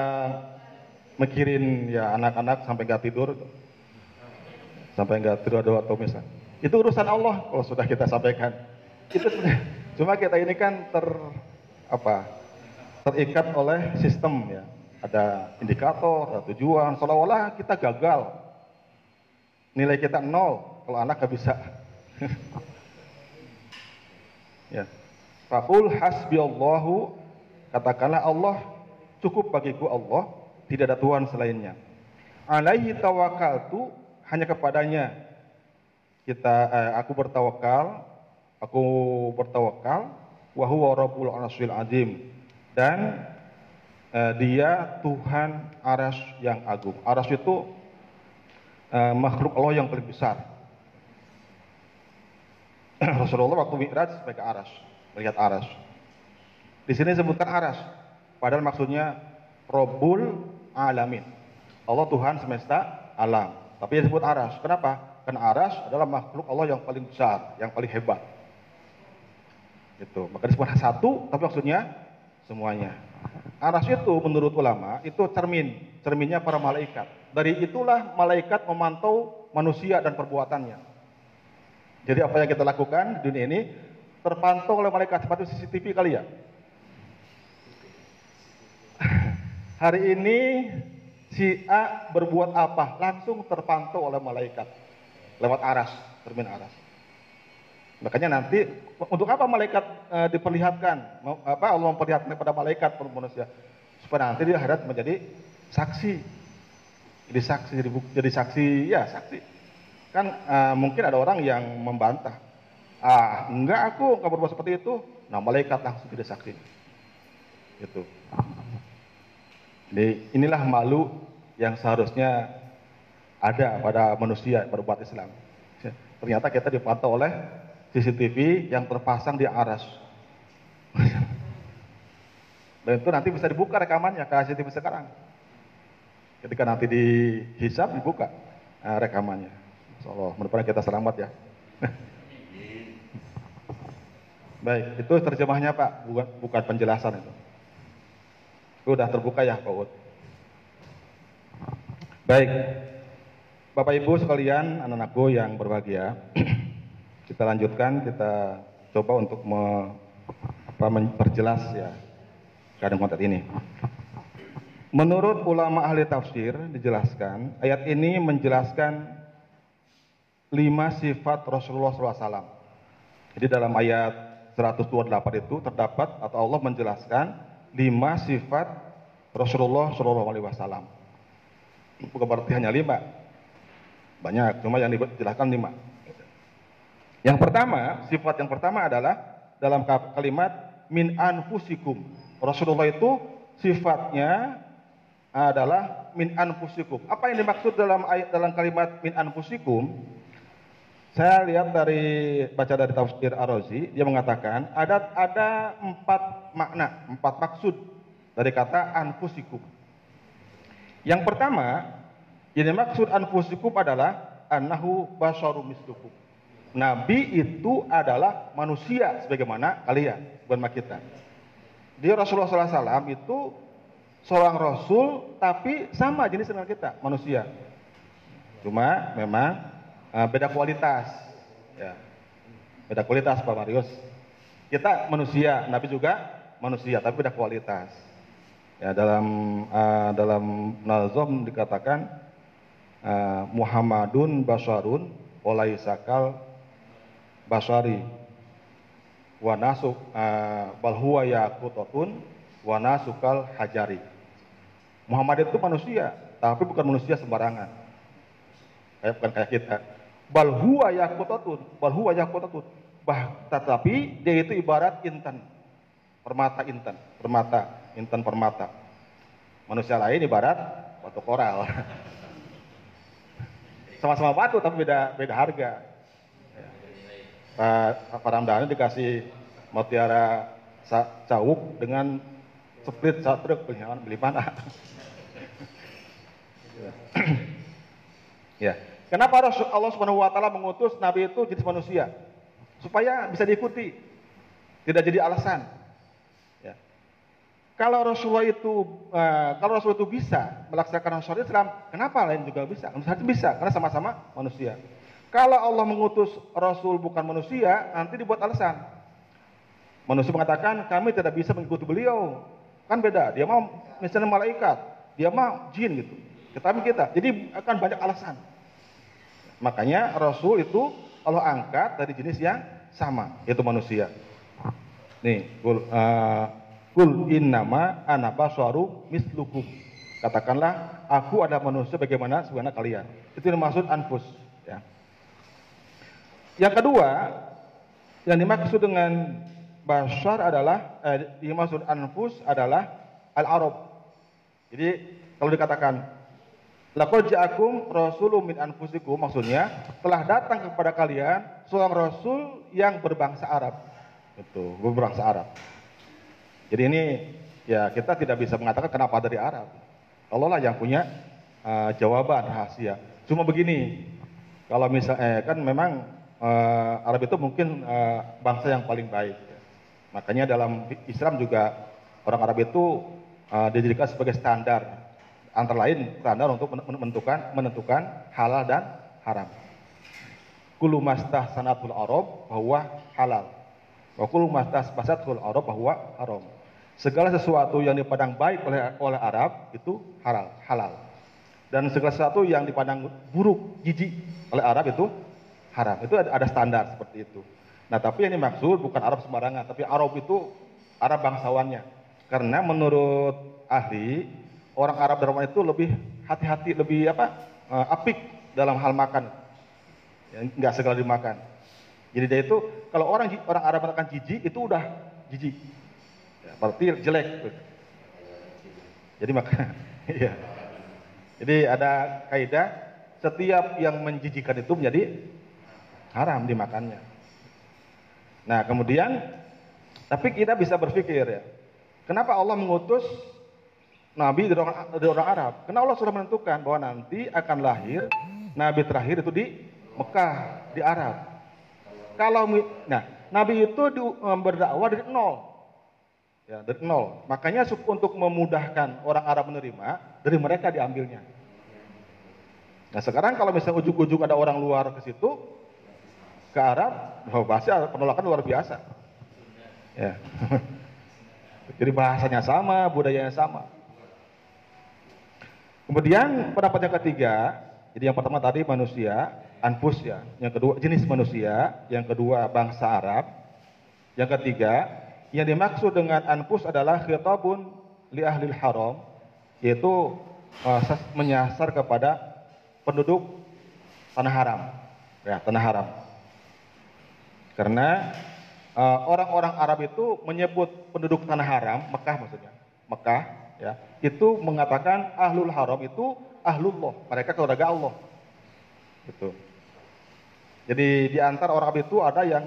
mikirin ya anak-anak sampai nggak tidur, sampai nggak tidur atau misal. Itu urusan Allah kalau sudah kita sampaikan. Itu cuma kita ini kan ter apa terikat oleh sistem ya. Ada indikator, ada tujuan, seolah-olah kita gagal. Nilai kita nol, kalau anak nggak bisa. Ya. Faqul hasbiyallahu katakanlah Allah cukup bagiku Allah, tidak ada Tuhan selainnya. Alaihi tawakkaltu hanya kepadanya kita eh, aku bertawakal, aku bertawakal wa huwa rabbul azim dan eh, dia Tuhan aras yang agung. Aras itu eh, makhluk Allah yang paling besar. Rasulullah waktu Mi'raj sebagai aras, melihat aras. Di sini sebutkan aras, padahal maksudnya Robul Alamin. Allah Tuhan semesta alam. Tapi disebut aras. Kenapa? Karena aras adalah makhluk Allah yang paling besar, yang paling hebat. Itu. Maka disebut satu, tapi maksudnya semuanya. Aras itu menurut ulama itu cermin, cerminnya para malaikat. Dari itulah malaikat memantau manusia dan perbuatannya. Jadi apa yang kita lakukan di dunia ini terpantau oleh malaikat seperti CCTV kali ya. Hari ini si A berbuat apa langsung terpantau oleh malaikat lewat aras, cermin aras. Makanya nanti untuk apa malaikat e, diperlihatkan? Apa Allah memperlihatkan kepada malaikat manusia supaya nanti di akhirat menjadi saksi. Jadi saksi jadi, jadi saksi ya saksi. Kan e, mungkin ada orang yang membantah. Ah, enggak aku enggak berbuat seperti itu. Nah, malaikat langsung jadi saksi. Itu. Jadi inilah malu yang seharusnya ada pada manusia berbuat Islam. Ternyata kita dipantau oleh CCTV yang terpasang di aras. Dan itu nanti bisa dibuka rekamannya ke CCTV sekarang. Ketika nanti dihisap dibuka nah, rekamannya. Insyaallah, mudah-mudahan kita selamat ya. Baik, itu terjemahnya Pak, bukan, bukan penjelasan itu. Sudah terbuka ya Pak Ud. Baik, Bapak Ibu sekalian, anak-anakku yang berbahagia, kita lanjutkan, kita coba untuk me, apa, memperjelas ya keadaan konteks ini. Menurut ulama ahli tafsir dijelaskan, ayat ini menjelaskan lima sifat Rasulullah SAW. Jadi dalam ayat 128 itu terdapat atau Allah menjelaskan lima sifat Rasulullah SAW. Bukan berarti hanya lima, banyak, cuma yang dijelaskan lima. Yang pertama, sifat yang pertama adalah dalam kalimat min anfusikum. Rasulullah itu sifatnya adalah min anfusikum. Apa yang dimaksud dalam ayat dalam kalimat min anfusikum? Saya lihat dari baca dari tafsir Ar-Razi, dia mengatakan ada ada empat makna, empat maksud dari kata anfusikum. Yang pertama, yang dimaksud anfusikum adalah annahu basyarum mislukum. Nabi itu adalah manusia sebagaimana kalian, bukan kita. Dia Rasulullah SAW itu seorang rasul tapi sama jenis dengan kita, manusia. Cuma memang uh, beda kualitas. Ya. Beda kualitas Pak Marius. Kita manusia, Nabi juga manusia tapi beda kualitas. Ya, dalam uh, dalam nazom dikatakan uh, Muhammadun basarun oleh sakal basari wa nasuk uh, bal huwa nasukal hajari. Muhammad itu manusia, tapi bukan manusia sembarangan. Kayak bukan kayak kita. Bal huwa yaqutatun, bal huwa yaqutatun. Bah, tetapi dia itu ibarat intan. Permata intan, permata, intan permata. Manusia lain ibarat batu koral. Sama-sama batu tapi beda beda harga. Pak Ramdhani dikasih mutiara cawuk dengan split satu truk beli, mana? ya. Kenapa Allah Subhanahu wa taala mengutus nabi itu jenis manusia? Supaya bisa diikuti. Tidak jadi alasan. Ya. Kalau Rasulullah itu uh, kalau Rasul itu bisa melaksanakan syariat Islam, kenapa lain juga bisa? Harus bisa karena sama-sama manusia. Kalau Allah mengutus Rasul bukan manusia, nanti dibuat alasan. Manusia mengatakan kami tidak bisa mengikuti beliau. Kan beda, dia mau misalnya malaikat, dia mau jin gitu. Tetapi kita, jadi akan banyak alasan. Makanya Rasul itu Allah angkat dari jenis yang sama, yaitu manusia. Nih, kul, uh, kul innama ana baswaru mislukum. Katakanlah, aku ada manusia bagaimana sebenarnya kalian. Itu yang dimaksud anfus. Ya. Yang kedua, yang dimaksud dengan basar adalah, eh, dimaksud anfus adalah al-arab. Jadi kalau dikatakan Laqad ja'akum rasulun min anfusikum maksudnya telah datang kepada kalian seorang rasul yang berbangsa Arab. Itu, berbangsa Arab. Jadi ini ya kita tidak bisa mengatakan kenapa dari Arab. Allah lah yang punya uh, jawaban rahasia. Cuma begini, kalau misalnya eh, kan memang uh, Arab itu mungkin uh, bangsa yang paling baik. Ya. Makanya dalam Islam juga orang Arab itu uh, dijadikan sebagai standar antara lain standar untuk menentukan menentukan halal dan haram. Kulu mastah sanatul arab bahwa halal. Wa kulu mastah basatul arab bahwa haram. Segala sesuatu yang dipandang baik oleh oleh Arab itu halal, halal. Dan segala sesuatu yang dipandang buruk, jijik oleh Arab itu haram. Itu ada standar seperti itu. Nah, tapi yang dimaksud bukan Arab sembarangan, tapi Arab itu Arab bangsawannya. Karena menurut ahli orang Arab dan itu lebih hati-hati, lebih apa? Uh, apik dalam hal makan. Ya, nggak segala dimakan. Jadi dia itu kalau orang orang Arab makan jijik itu udah jijik. Ya, berarti jelek. Jadi makan. Iya. Jadi ada kaidah setiap yang menjijikan itu menjadi haram dimakannya. Nah, kemudian tapi kita bisa berpikir ya. Kenapa Allah mengutus nabi dari orang, dari orang Arab. Karena Allah sudah menentukan bahwa nanti akan lahir nabi terakhir itu di Mekah, di Arab. Kalau nah, nabi itu di, berdakwah dari nol. Ya, dari nol. Makanya untuk memudahkan orang Arab menerima, dari mereka diambilnya. Nah, sekarang kalau misalnya ujuk-ujuk ada orang luar ke situ ke Arab, oh, pasti penolakan luar biasa. Ya. Jadi bahasanya sama, budayanya sama. Kemudian pendapat yang ketiga, jadi yang pertama tadi manusia, anfus ya. Yang kedua jenis manusia, yang kedua bangsa Arab. Yang ketiga, yang dimaksud dengan anfus adalah khitabun li ahlil haram, yaitu uh, menyasar kepada penduduk tanah haram. Ya, tanah haram. Karena uh, orang-orang uh, Arab itu menyebut penduduk tanah haram, Mekah maksudnya. Mekah ya. Itu mengatakan ahlul haram itu ahlullah. Mereka keluarga Allah. Gitu. Jadi di antara orang itu ada yang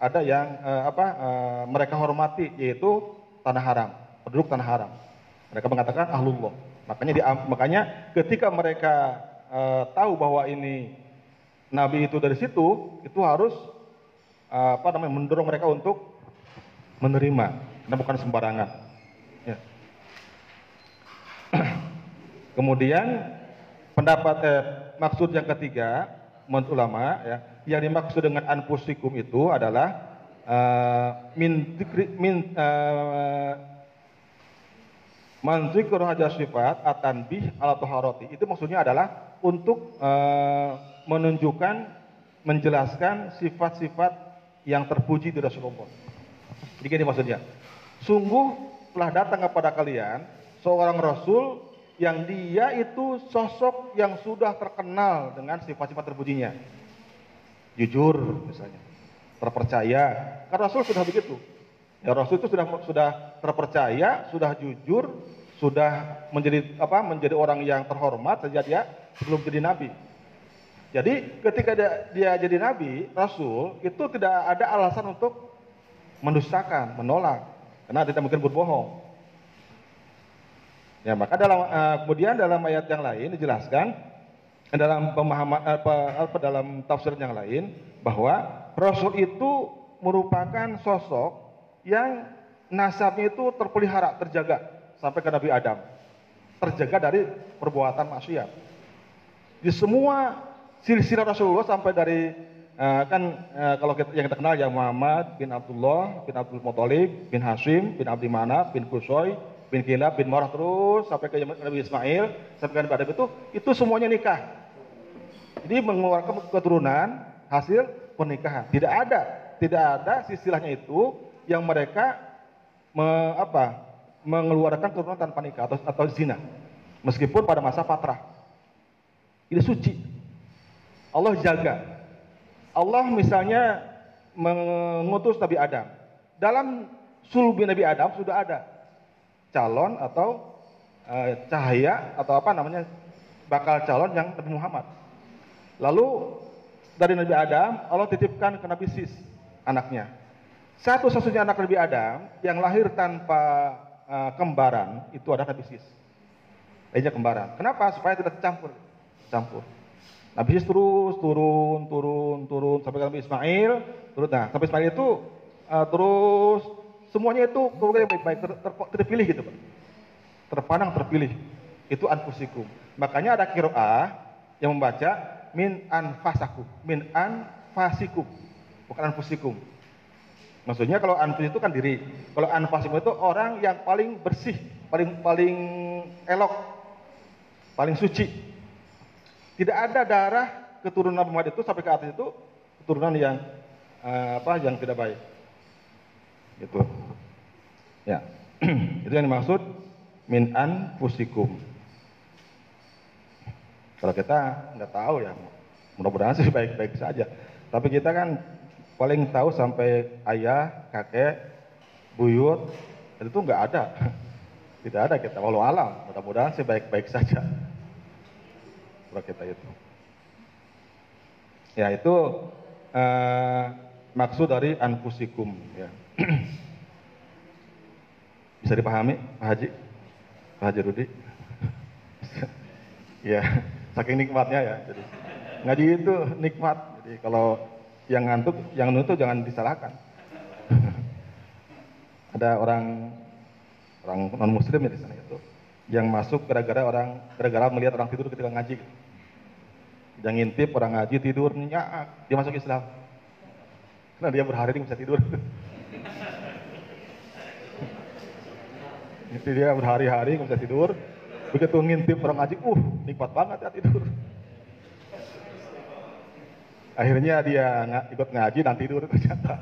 ada yang eh, apa eh, mereka hormati yaitu tanah haram penduduk tanah haram. Mereka mengatakan ahlullah. Makanya di, makanya ketika mereka eh, tahu bahwa ini nabi itu dari situ itu harus eh, apa namanya mendorong mereka untuk menerima. Karena bukan sembarangan ya. Kemudian pendapat eh, maksud yang ketiga menurut ulama ya, yang dimaksud dengan anfusikum itu adalah uh, min min uh, manzikru haja sifat atanbih ala. Itu maksudnya adalah untuk uh, menunjukkan menjelaskan sifat-sifat yang terpuji di Rasulullah. Jadi ini maksudnya. Sungguh telah datang kepada kalian seorang rasul yang dia itu sosok yang sudah terkenal dengan sifat-sifat terpujinya. Jujur misalnya, terpercaya. Karena Rasul sudah begitu. Ya Rasul itu sudah sudah terpercaya, sudah jujur, sudah menjadi apa? menjadi orang yang terhormat sejak dia sebelum jadi nabi. Jadi ketika dia, dia jadi nabi, Rasul itu tidak ada alasan untuk mendustakan, menolak, karena tidak mungkin berbohong. Ya, maka dalam uh, kemudian dalam ayat yang lain dijelaskan dalam pemahaman apa, apa dalam tafsir yang lain bahwa rasul itu merupakan sosok yang nasabnya itu terpelihara, terjaga sampai ke Nabi Adam. Terjaga dari perbuatan maksiat. Di semua silsilah Rasulullah sampai dari uh, kan kalau kita, yang kita kenal ya Muhammad bin Abdullah bin Abdul Muthalib bin Hashim bin Abdi Manaf bin Kusoy bin Kilab bin Marah terus sampai ke Nabi Ismail sampai ke Nabi itu itu semuanya nikah. Jadi mengeluarkan keturunan hasil pernikahan. Tidak ada, tidak ada istilahnya itu yang mereka me, apa, mengeluarkan keturunan tanpa nikah atau, atau zina. Meskipun pada masa patrah. Ini suci. Allah jaga. Allah misalnya mengutus Nabi Adam. Dalam sulbi Nabi Adam sudah ada calon atau uh, cahaya atau apa namanya bakal calon yang Nabi Muhammad. Lalu dari Nabi Adam Allah titipkan ke Nabi Sis anaknya. Satu-satunya anak Nabi Adam yang lahir tanpa uh, kembaran itu adalah Nabi Sis. Lainnya kembaran. Kenapa? Supaya tidak tercampur. Campur. Nabi Sis terus turun, turun, turun sampai ke Nabi Ismail. Turun. Nah, sampai Ismail itu uh, terus semuanya itu keluarga yang baik-baik ter, ter, terpilih gitu Pak. Terpandang terpilih. Itu anfusikum. Makanya ada kiroah yang membaca min anfasakum, min anfasikum, bukan anfusikum. Maksudnya kalau anfus itu kan diri. Kalau anfasikum itu orang yang paling bersih, paling paling elok, paling suci. Tidak ada darah keturunan Muhammad itu sampai ke atas itu keturunan yang uh, apa yang tidak baik. Gitu. Ya. itu yang dimaksud min anfusikum. Kalau kita nggak tahu ya, mudah-mudahan sih baik-baik saja. Tapi kita kan paling tahu sampai ayah, kakek, buyut, itu nggak ada. Tidak ada kita, walau alam. Mudah-mudahan sih baik-baik saja. Kalau kita itu. Ya itu uh, maksud dari anfusikum. Ya. Bisa dipahami, Pak Haji? Pak Haji Rudi? ya. Saking nikmatnya ya. Jadi ngaji itu nikmat. Jadi kalau yang ngantuk, yang ngantuk jangan disalahkan. Ada orang orang non muslim ya di sana itu yang masuk gara-gara orang gara-gara melihat orang tidur ketika ngaji. Yang ngintip orang ngaji tidur nyak, dia masuk Islam. Karena dia berhari bisa tidur. Itu dia berhari-hari nggak bisa tidur, Begitu ngintip orang ngaji, uh nikmat banget ya tidur. Akhirnya dia ng ikut ngaji dan tidur ternyata.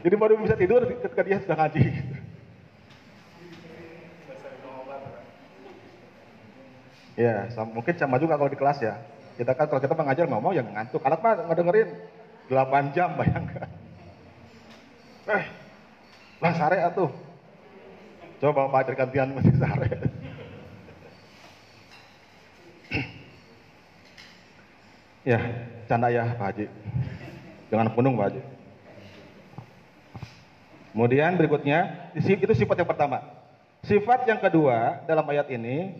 Jadi baru bisa tidur ketika dia sudah ngaji. Ya, mungkin sama juga kalau di kelas ya. Kita kan kalau kita mengajar ngomong yang ngantuk. Anak mah ngedengerin 8 jam bayangkan. Eh, lah sare atuh. Coba Bapak gantian masih sare. Ya, canda ya Pak Haji. Jangan penuh Pak Haji. Kemudian berikutnya, itu sifat yang pertama. Sifat yang kedua dalam ayat ini,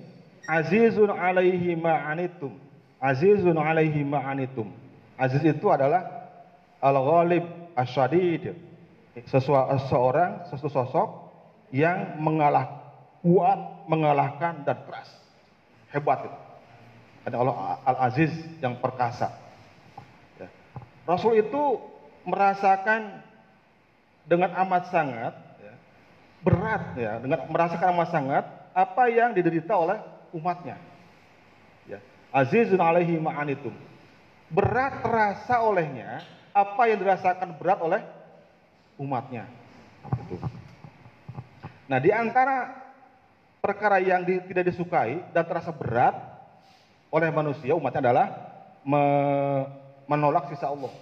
azizun alaihi ma'anitum. Azizun alaihi ma'anitum. Aziz itu adalah al-ghalib asyadid. Seseorang, sosok yang mengalah kuat, mengalahkan dan keras. Hebat itu. Ada Allah Al-Aziz yang perkasa. Ya. Rasul itu merasakan dengan amat sangat ya, berat ya, dengan merasakan amat sangat apa yang diderita oleh umatnya. Ya. Azizun alaihi ma'anitum. Berat terasa olehnya apa yang dirasakan berat oleh umatnya. Nah, di antara perkara yang di, tidak disukai dan terasa berat oleh manusia umatnya adalah me menolak sisa Allah.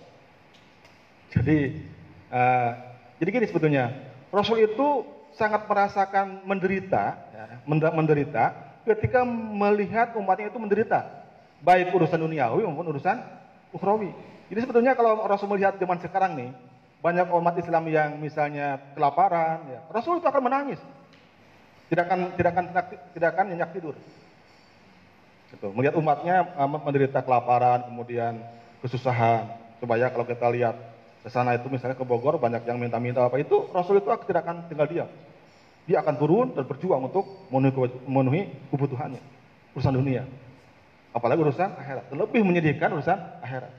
Jadi uh, jadi gini sebetulnya Rasul itu sangat merasakan menderita, ya, menderita ketika melihat umatnya itu menderita, baik urusan duniawi maupun urusan ukhrawi. Jadi sebetulnya kalau Rasul melihat zaman sekarang nih, banyak umat Islam yang misalnya kelaparan, ya, Rasul itu akan menangis, tidak akan tidak akan tidak akan nyenyak tidur. Gitu. Melihat umatnya uh, menderita kelaparan, kemudian kesusahan. Coba ya kalau kita lihat ke sana itu misalnya ke Bogor banyak yang minta-minta apa itu Rasul itu tidak akan tinggal diam. Dia akan turun dan berjuang untuk memenuhi, memenuhi kebutuhannya. Urusan dunia. Apalagi urusan akhirat. Lebih menyedihkan urusan akhirat.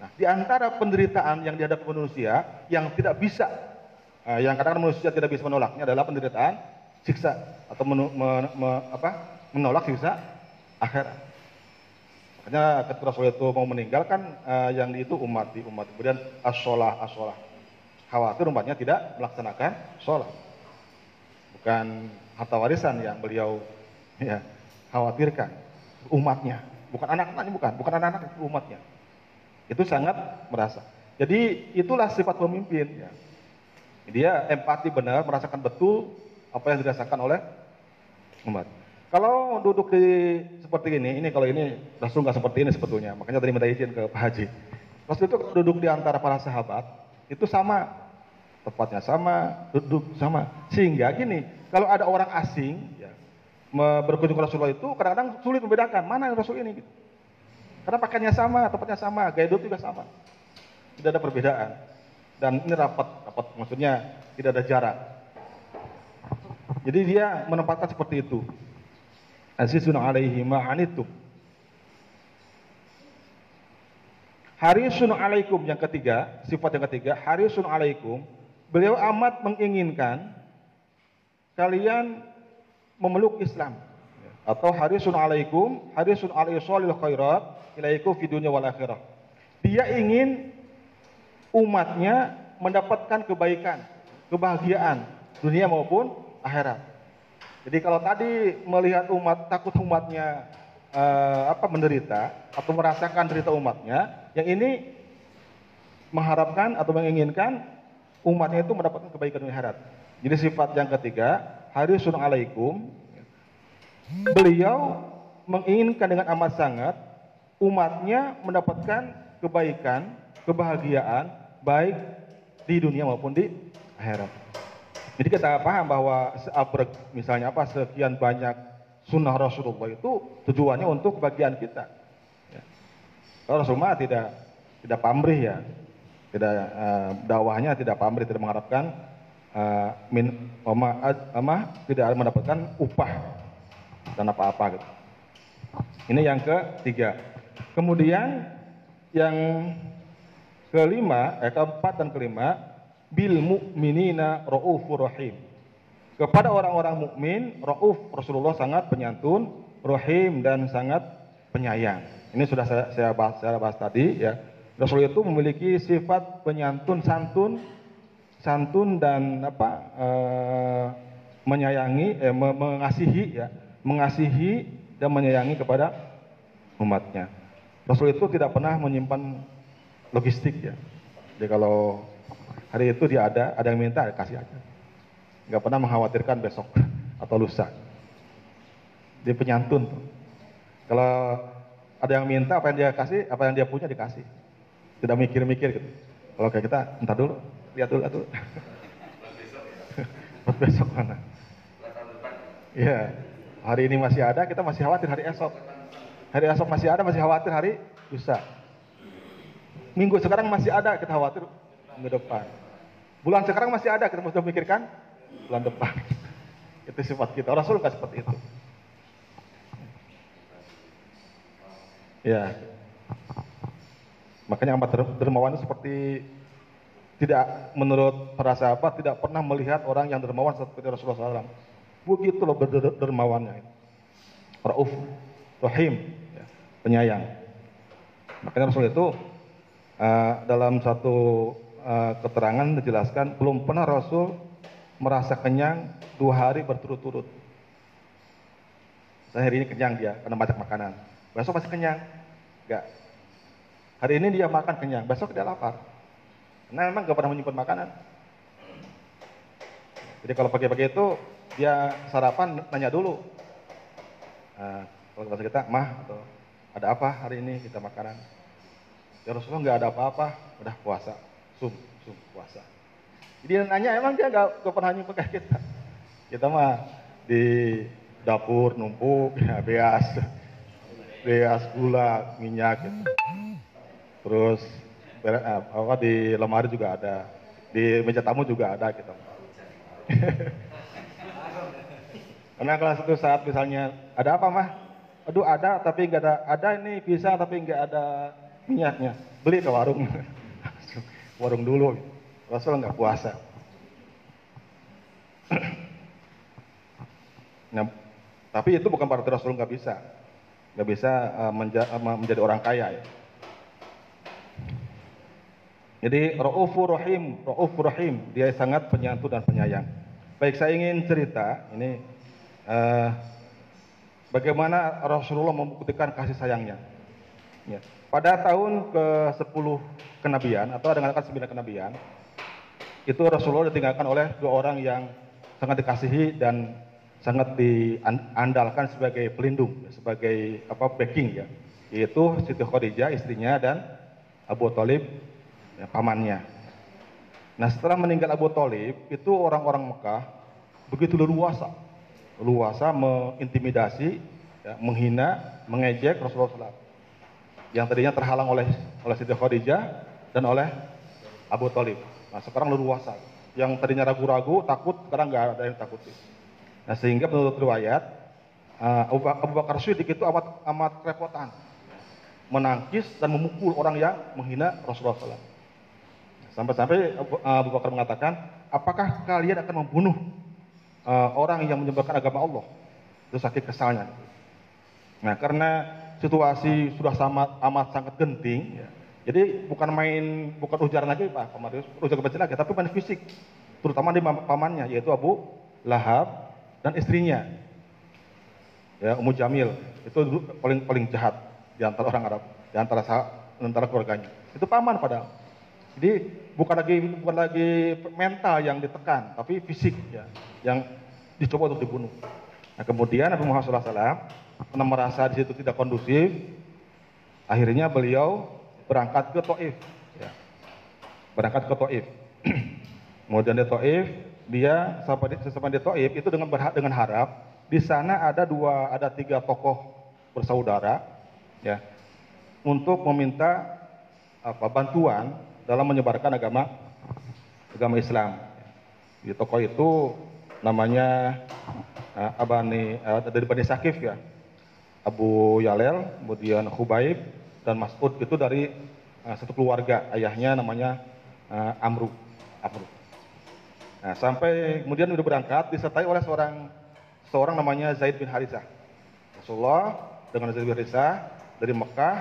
Nah, di antara penderitaan yang dihadapi manusia yang tidak bisa, uh, yang kadang-kadang manusia tidak bisa menolaknya adalah penderitaan siksa atau menu, me, me, apa, menolak siksa akhirat. Makanya ketika Rasul itu mau meninggalkan uh, yang itu umat di umat. Kemudian asolah asolah. khawatir umatnya tidak melaksanakan sholat. Bukan harta warisan yang beliau ya khawatirkan umatnya, bukan anak-anaknya bukan, bukan anak-anak umatnya. Itu sangat merasa. Jadi itulah sifat pemimpin ya. Dia empati benar, merasakan betul apa yang dirasakan oleh umat. Kalau duduk di seperti ini, ini kalau ini Rasul nggak seperti ini sebetulnya. Makanya tadi minta izin ke Pak Haji. Rasul itu duduk di antara para sahabat itu sama, tepatnya sama, duduk sama. Sehingga gini, kalau ada orang asing ya, berkunjung ke Rasulullah itu kadang-kadang sulit membedakan mana yang Rasul ini. Gitu. Karena pakaiannya sama, tempatnya sama, gaya duduk juga sama. Tidak ada perbedaan. Dan ini rapat, rapat maksudnya tidak ada jarak. Jadi dia menempatkan seperti itu. Azizun alaihi ma'anitum. Harisun alaikum yang ketiga, sifat yang ketiga, harisun alaikum. Beliau amat menginginkan kalian memeluk Islam. Atau harisun alaikum, harisun alaihi salil khairat, ilaikum fi dunya wal akhirah. Dia ingin umatnya mendapatkan kebaikan, kebahagiaan dunia maupun akhirat. Jadi kalau tadi melihat umat takut umatnya uh, apa menderita atau merasakan derita umatnya, yang ini mengharapkan atau menginginkan umatnya itu mendapatkan kebaikan dunia akhirat. Jadi sifat yang ketiga, harisun alaikum. Beliau menginginkan dengan amat sangat umatnya mendapatkan kebaikan, kebahagiaan baik di dunia maupun di akhirat. Jadi kita paham bahwa misalnya apa sekian banyak sunnah Rasulullah itu tujuannya untuk kebahagiaan kita. Ya. Rasulullah tidak tidak pamrih ya, tidak uh, dakwahnya tidak pamrih, tidak mengharapkan uh, min oma, oma tidak mendapatkan upah dan apa-apa gitu. Ini yang ketiga. Kemudian yang kelima, eh, keempat dan kelima bil mu'minina raufur rahim. Kepada orang-orang mukmin, rauf Rasulullah sangat penyantun, rahim dan sangat penyayang. Ini sudah saya, saya bahas, saya bahas tadi ya. Rasul itu memiliki sifat penyantun, santun, santun dan apa e, menyayangi, eh, mengasihi ya, mengasihi dan menyayangi kepada umatnya. Rasul itu tidak pernah menyimpan logistik ya. Jadi kalau Hari itu dia ada, ada yang minta, kasih aja. Gak pernah mengkhawatirkan besok atau lusa. Dia penyantun. Kalau ada yang minta, apa yang dia kasih, apa yang dia punya dikasih. Tidak mikir-mikir gitu. Kalau kayak kita, entar dulu, lihat dulu, lihat dulu. Buat besok mana? Iya. Hari ini masih ada, kita masih khawatir hari esok. Hari esok masih ada, masih khawatir hari lusa. Minggu sekarang masih ada, kita khawatir minggu depan. Bulan sekarang masih ada, kita mesti memikirkan bulan depan. itu sifat kita. Rasul nggak seperti itu. Ya. Makanya amat dermawan seperti tidak menurut perasa apa tidak pernah melihat orang yang dermawan seperti Rasulullah SAW. Begitu loh dermawannya. Rauf, Rahim, ya, penyayang. Makanya Rasul itu uh, dalam satu uh, keterangan dijelaskan belum pernah Rasul merasa kenyang dua hari berturut-turut. Saya hari ini kenyang dia karena banyak makanan. Besok masih kenyang? Enggak. Hari ini dia makan kenyang, besok dia lapar. Karena memang gak pernah menyimpan makanan. Jadi kalau pagi-pagi itu dia sarapan nanya dulu. Nah, kalau bahasa kita, mah atau ada apa hari ini kita makanan? Ya Rasulullah nggak ada apa-apa, udah puasa sum sum puasa. Jadi nanya emang dia nggak pernah nyumpah kita. Kita mah di dapur numpuk ya beas beas gula minyak gitu. Terus eh, apa di lemari juga ada, di meja tamu juga ada gitu. Karena kalau satu saat misalnya ada apa mah? Aduh ada tapi nggak ada, ada ini pisang tapi nggak ada minyaknya. Beli ke warung. warung dulu. Rasul nggak puasa. nah, tapi itu bukan berarti Rasul nggak bisa, nggak bisa uh, menja uh, menjadi orang kaya. Ya. Jadi Raufur Rahim, Raufur Rahim, dia sangat penyantun dan penyayang. Baik, saya ingin cerita ini uh, bagaimana Rasulullah membuktikan kasih sayangnya. Ya. Pada tahun ke-10 kenabian atau dengan kata 9 kenabian, itu Rasulullah ditinggalkan oleh dua orang yang sangat dikasihi dan sangat diandalkan sebagai pelindung, sebagai apa backing ya, yaitu Siti Khadijah istrinya dan Abu Talib ya, pamannya. Nah setelah meninggal Abu Talib itu orang-orang Mekah begitu leluasa, leluasa mengintimidasi, ya, menghina, mengejek Rasulullah SAW yang tadinya terhalang oleh oleh Siti Khadijah dan oleh Abu Talib. Nah sekarang leluasa. Yang tadinya ragu-ragu, takut, sekarang nggak ada yang takut. Nah sehingga menurut riwayat uh, Abu Bakar Siddiq itu amat amat kerepotan menangkis dan memukul orang yang menghina Rasulullah SAW. Sampai-sampai Abu Bakar mengatakan, apakah kalian akan membunuh uh, orang yang menyebarkan agama Allah? Itu sakit kesalnya. Nah karena situasi sudah sama, amat sangat genting. Ya. Jadi bukan main, bukan ujaran lagi Pak Komarius, ujaran kecil lagi, tapi main fisik. Terutama di pamannya, yaitu Abu Lahab dan istrinya. Ya, Ummu Jamil, itu paling paling jahat di antara orang Arab, di antara di antara keluarganya. Itu paman padahal. Jadi bukan lagi bukan lagi mental yang ditekan, tapi fisik ya, yang dicoba untuk dibunuh. Nah, kemudian Nabi Muhammad SAW karena merasa di situ tidak kondusif, akhirnya beliau berangkat ke Taif. Ya. Berangkat ke Taif. Kemudian di Taif, dia sampai di, Taif itu dengan berhak dengan harap di sana ada dua ada tiga tokoh bersaudara ya untuk meminta apa bantuan dalam menyebarkan agama agama Islam. Di tokoh itu namanya uh, Abani uh, dari Bani Sakif ya. Abu Yalel, kemudian Khubaib dan Mas'ud itu dari uh, satu keluarga. Ayahnya namanya uh, Amru. Amru. Nah, sampai kemudian sudah berangkat disertai oleh seorang seorang namanya Zaid bin Harisah. Rasulullah dengan Zaid bin Harisah dari Mekah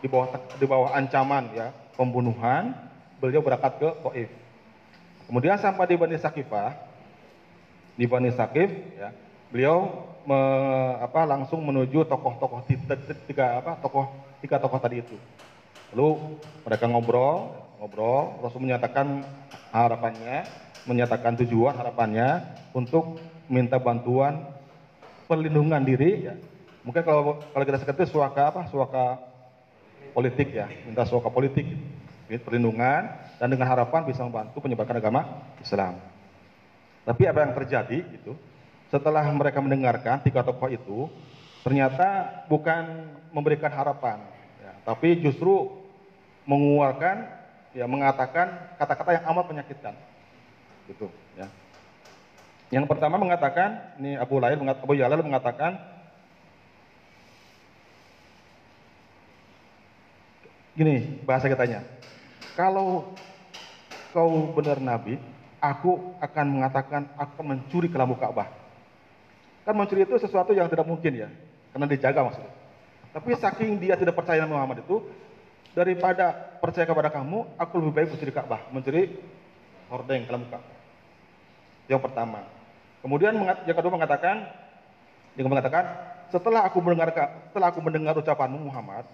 di bawah di bawah ancaman ya pembunuhan, beliau berangkat ke Taif. Kemudian sampai di Bani Sakifah, di Bani Sakif ya, beliau me, apa, langsung menuju tokoh-tokoh tiga tokoh tiga tokoh tadi itu. Lalu mereka ngobrol, ngobrol, Rasul menyatakan harapannya, menyatakan tujuan harapannya untuk minta bantuan perlindungan diri. Ya. Mungkin kalau kalau kita seketis suaka apa, suaka politik ya, minta suaka politik, perlindungan dan dengan harapan bisa membantu penyebaran agama Islam. Tapi apa yang terjadi itu? setelah mereka mendengarkan tiga tokoh itu, ternyata bukan memberikan harapan, ya, tapi justru mengeluarkan, ya mengatakan kata-kata yang amat menyakitkan, gitu. Ya. Yang pertama mengatakan, ini Abu Lail, Abu Jalal mengatakan, gini bahasa katanya, kalau kau benar Nabi, aku akan mengatakan aku mencuri kelamu Ka'bah. Kan mencuri itu sesuatu yang tidak mungkin ya, karena dijaga maksudnya. Tapi saking dia tidak percaya dengan Muhammad itu, daripada percaya kepada kamu, aku lebih baik mencuri Ka'bah, mencuri hordeng kalau muka. Yang pertama. Kemudian yang kedua mengatakan, yang mengatakan, setelah aku mendengar setelah aku mendengar ucapanmu Muhammad,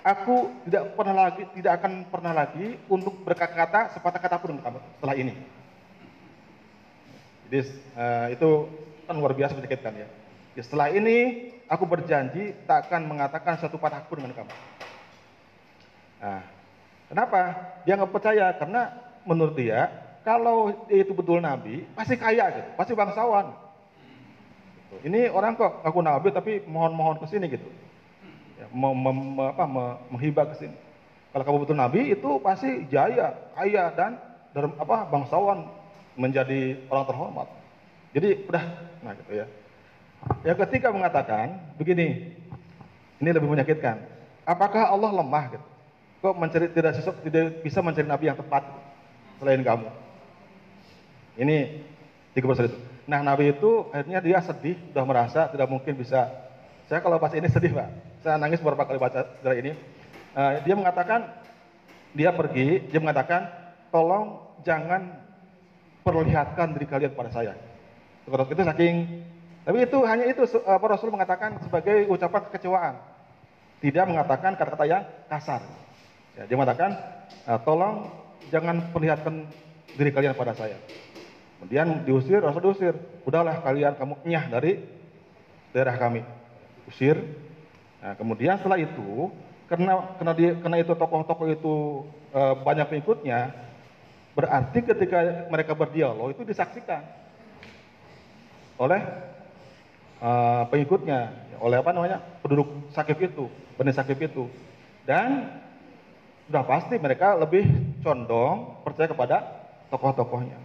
aku tidak pernah lagi tidak akan pernah lagi untuk berkata-kata sepatah kata pun setelah ini. Jadi uh, itu kan luar biasa menyakitkan ya. ya. Setelah ini aku berjanji tak akan mengatakan satu patah pun dengan kamu. Nah, kenapa? Dia nggak percaya karena menurut dia kalau dia itu betul nabi pasti kaya gitu, pasti bangsawan. Ini orang kok aku nabi tapi mohon-mohon ke sini gitu. Ya, mem, mem, apa, menghibah ke sini. Kalau kamu betul nabi itu pasti jaya, kaya dan apa bangsawan menjadi orang terhormat. Jadi udah, nah gitu ya. Yang ketika mengatakan begini, ini lebih menyakitkan. Apakah Allah lemah gitu? Kok mencari tidak tidak bisa mencari nabi yang tepat selain kamu? Ini tiga itu. Nah nabi itu akhirnya dia sedih, sudah merasa tidak mungkin bisa. Saya kalau pas ini sedih pak, saya nangis beberapa kali baca dari ini. Uh, dia mengatakan dia pergi, dia mengatakan, tolong jangan perlihatkan diri kalian pada saya. Itu saking, tapi itu hanya itu apa Rasul mengatakan sebagai ucapan kekecewaan. Tidak mengatakan kata-kata yang kasar. Ya, dia mengatakan, tolong jangan perlihatkan diri kalian pada saya. Kemudian diusir, Rasul diusir. Udahlah kalian kamu nyah dari daerah kami. Usir. Nah, kemudian setelah itu, karena karena dia karena itu tokoh-tokoh itu e, banyak pengikutnya, berarti ketika mereka berdialog itu disaksikan oleh e, pengikutnya, oleh apa namanya penduduk sakit itu, benih sakit itu, dan sudah pasti mereka lebih condong percaya kepada tokoh-tokohnya.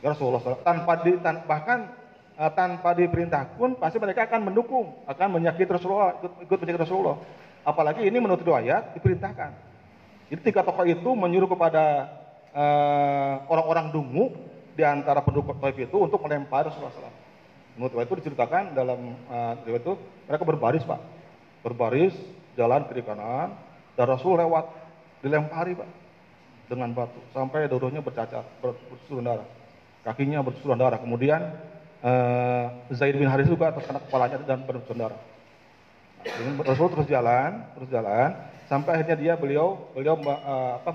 Rasulullah tanpa di, tan, bahkan uh, tanpa diperintah pun pasti mereka akan mendukung, akan menyakiti Rasulullah, ikut, ikut menyakiti Rasulullah. Apalagi ini menurut ayat diperintahkan. Jadi tiga tokoh itu menyuruh kepada uh, orang-orang dungu di antara penduduk Taif itu untuk melempar Rasulullah SAW. Menurut itu diceritakan dalam uh, itu mereka berbaris pak, berbaris jalan kiri kanan dan Rasul lewat dilempari pak dengan batu sampai dodongnya bercacat bersusun darah kakinya bersusun darah kemudian uh, Zaid bin Haris juga terkena kepalanya dan darah nah, Rasul terus jalan terus jalan sampai akhirnya dia beliau beliau uh, apa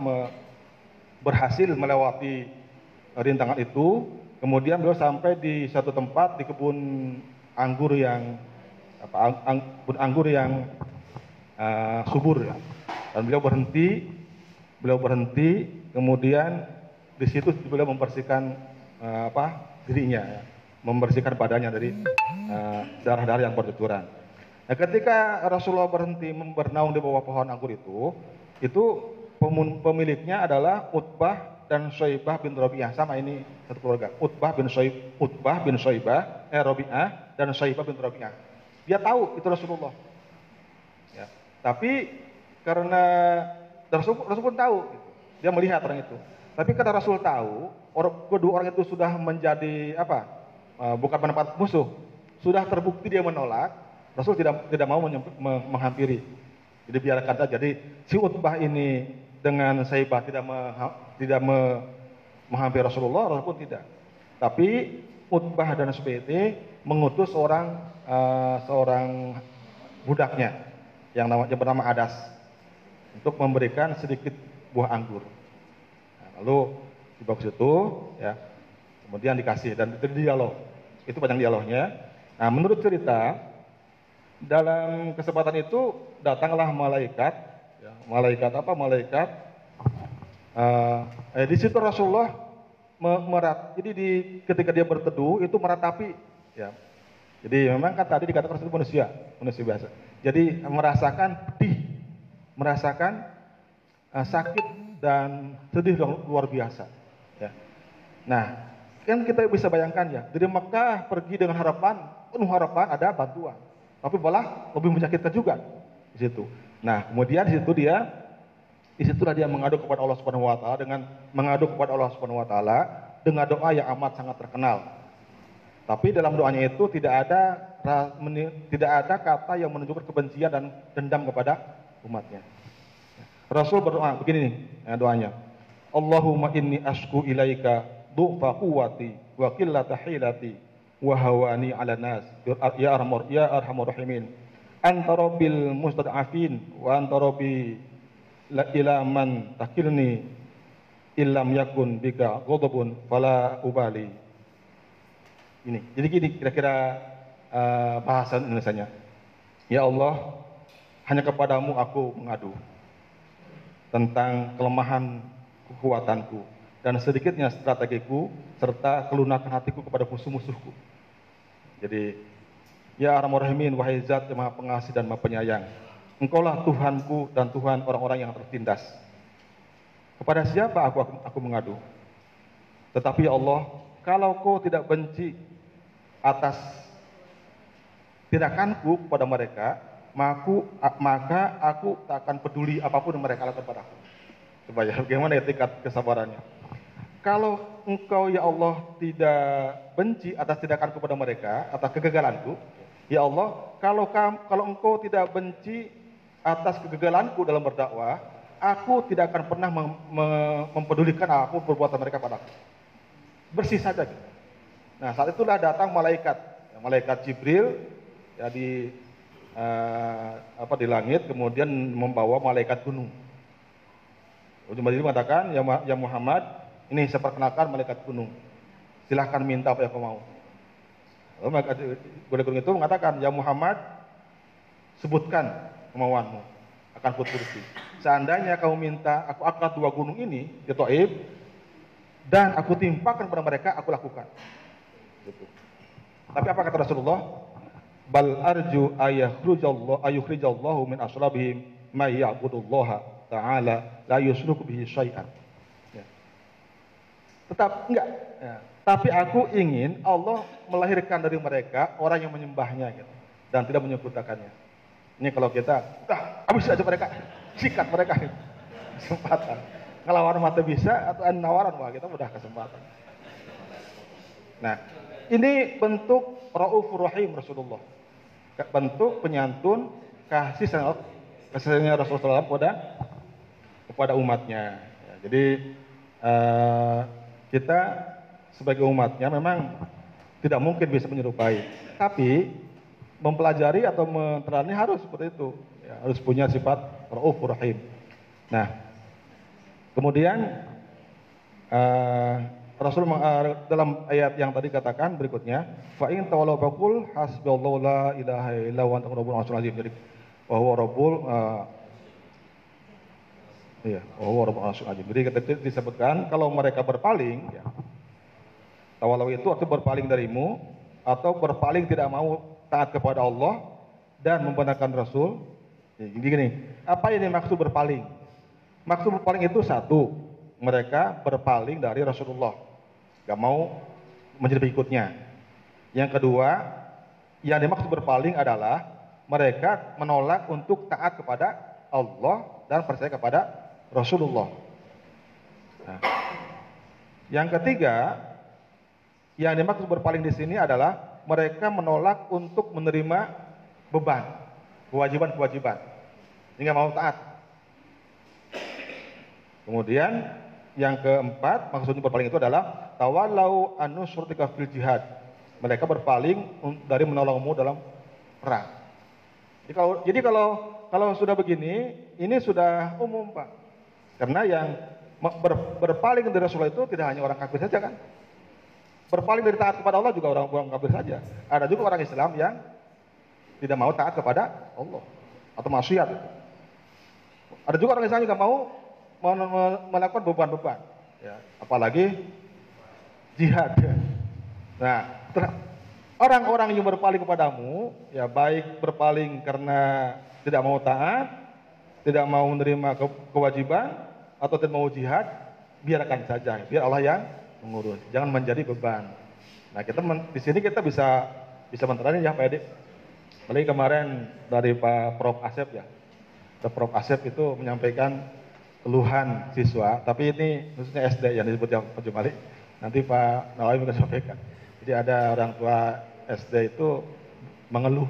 berhasil melewati rintangan itu. Kemudian beliau sampai di satu tempat di kebun anggur yang apa ang, anggur yang uh, subur ya. Dan beliau berhenti beliau berhenti kemudian di situ beliau membersihkan uh, apa dirinya ya, membersihkan badannya dari eh, darah-darah yang bercucuran. Nah, ketika Rasulullah berhenti bernaung di bawah pohon anggur itu, itu pemiliknya adalah Utbah dan Syaibah bin Rabi'ah sama ini satu keluarga. Utbah bin Syaib, Utbah bin Syaibah, eh Rabi'ah dan Syaibah bin Rabi'ah. Dia tahu itu Rasulullah. Ya. Tapi karena Rasul, Rasul pun tahu, gitu. dia melihat orang itu. Tapi karena Rasul tahu, orang, kedua orang itu sudah menjadi apa? Uh, bukan pendapat musuh, sudah terbukti dia menolak. Rasul tidak tidak mau menghampiri. Jadi biarkan saja. Jadi si Utbah ini dengan Saibah tidak tidak me, menghampiri Rasulullah, Rasul pun tidak. Tapi Utbah dan Subeti mengutus orang uh, seorang budaknya yang namanya bernama Adas untuk memberikan sedikit buah anggur. Nah, lalu dibawa ke situ, ya, kemudian dikasih dan itu dialog. Itu panjang dialognya. Nah, menurut cerita dalam kesempatan itu datanglah malaikat, ya, malaikat apa? Malaikat. Uh, eh, di situ Rasulullah merat. Jadi di ketika dia berteduh itu meratapi, ya. Jadi memang kan tadi dikatakan Rasul manusia, manusia biasa. Jadi merasakan pedih merasakan uh, sakit dan sedih luar biasa. Ya. Nah, kan kita bisa bayangkan ya, dari Mekah pergi dengan harapan, penuh harapan ada bantuan. Tapi malah lebih menyakitkan juga di situ. Nah, kemudian di situ dia di situlah dia mengadu kepada Allah Subhanahu wa taala dengan mengadu kepada Allah Subhanahu wa taala dengan doa yang amat sangat terkenal. Tapi dalam doanya itu tidak ada tidak ada kata yang menunjukkan kebencian dan dendam kepada umatnya. Rasul berdoa begini nih ya, doanya. Allahumma inni asku ilaika du'fa quwwati wa qillata hilati wa hawani 'ala nas ya arhamar ya arhamar rahimin. Anta rabbil mustad'afin wa anta rabbi la ila man takilni illam yakun bika ghadabun fala ubali. Ini. Jadi gini kira-kira uh, bahasan Indonesia-nya. Ya Allah, hanya kepadamu aku mengadu tentang kelemahan kekuatanku dan sedikitnya strategiku serta kelunakan hatiku kepada musuh-musuhku. Jadi, ya Arhamar Rahimin, wahai zat yang maha pengasih dan maha penyayang, engkaulah Tuhanku dan Tuhan orang-orang yang tertindas. Kepada siapa aku, aku, aku mengadu? Tetapi ya Allah, kalau kau tidak benci atas tindakanku kepada mereka, maka aku tak akan peduli apa pun yang mereka lakukan padaku. Coba ya, bagaimana ya kesabarannya. Kalau engkau ya Allah tidak benci atas tindakanku kepada mereka, atas kegagalanku, ya Allah, kalau kalau engkau tidak benci atas kegagalanku dalam berdakwah, aku tidak akan pernah mem- mem- mempedulikan apa perbuatan mereka padaku. Bersih saja. Gitu. Nah saat itulah datang malaikat, ya, malaikat Jibril ya di eh, apa di langit, kemudian membawa malaikat gunung. Ujung mengatakan, ya, ya Muhammad, ini saya perkenalkan malaikat gunung. Silahkan minta apa yang kau mau. Lalu malaikat gunung itu mengatakan, ya Muhammad, sebutkan kemauanmu akan kuturuti. Seandainya kamu minta aku angkat dua gunung ini di Taif dan aku timpakan kepada mereka, aku lakukan. Gitu. Tapi apa kata Rasulullah? Bal arju ayakhrujallahu ayukhrijallahu min asrabihim may ya'budullaha ta'ala la yusyriku bihi syai'an. Tetap enggak. Ya. Tapi aku ingin Allah melahirkan dari mereka orang yang menyembahnya gitu dan tidak menyekutukannya. Ini kalau kita, dah habis aja mereka, sikat mereka. Kesempatan. Ngelawan mata bisa atau nawaran wah kita udah kesempatan. Nah, ini bentuk raufur rahim Rasulullah. Bentuk penyantun kasih sayang kasihnya Rasulullah kepada kepada umatnya. Ya, jadi eh, kita sebagai umatnya memang tidak mungkin bisa menyerupai, tapi mempelajari atau menerani harus seperti itu. Ya, harus punya sifat raufur rahim. Nah, kemudian eh, Rasul eh, dalam ayat yang tadi katakan berikutnya, fa in tawallaw faqul hasbiyallahu la ilaha illa huwa. Jadi bahwa rabbul eh, iya, rabbul arsyil azim. Jadi ketika disebutkan kalau mereka berpaling ya. Tawallaw itu artinya berpaling darimu atau berpaling tidak mau taat kepada Allah dan membenarkan Rasul. Jadi gini, apa yang dimaksud berpaling? Maksud berpaling itu satu, mereka berpaling dari Rasulullah, gak mau menjadi pengikutnya. Yang kedua, yang dimaksud berpaling adalah mereka menolak untuk taat kepada Allah dan percaya kepada Rasulullah. Nah, yang ketiga, yang dimaksud berpaling di sini adalah mereka menolak untuk menerima beban, kewajiban-kewajiban, hingga mau taat. Kemudian yang keempat maksudnya berpaling itu adalah tawalau anusrutika fil jihad. Mereka berpaling dari menolongmu dalam perang. Jadi kalau jadi kalau kalau sudah begini, ini sudah umum pak. Karena yang ber- berpaling dari Rasulullah itu tidak hanya orang kafir saja kan. Berpaling dari taat kepada Allah juga orang orang kafir saja. Ada juga orang Islam yang tidak mau taat kepada Allah atau maksiat. Ada juga orang Islam juga mau melakukan beban-beban. Ya, apalagi jihad. Nah, ter- orang-orang yang berpaling kepadamu, ya baik berpaling karena tidak mau taat, tidak mau menerima ke- kewajiban, atau tidak mau jihad, biarkan saja. Biar Allah yang mengurus. Jangan menjadi beban. Nah, kita di sini kita bisa bisa menterani ya Pak Edi. Apalagi kemarin dari Pak Prof Asep ya. Pak Prof Asep itu menyampaikan keluhan siswa, tapi ini khususnya SD yang disebut yang Pak Jumali. Nanti Pak Nawawi akan sampaikan. Jadi ada orang tua SD itu mengeluh,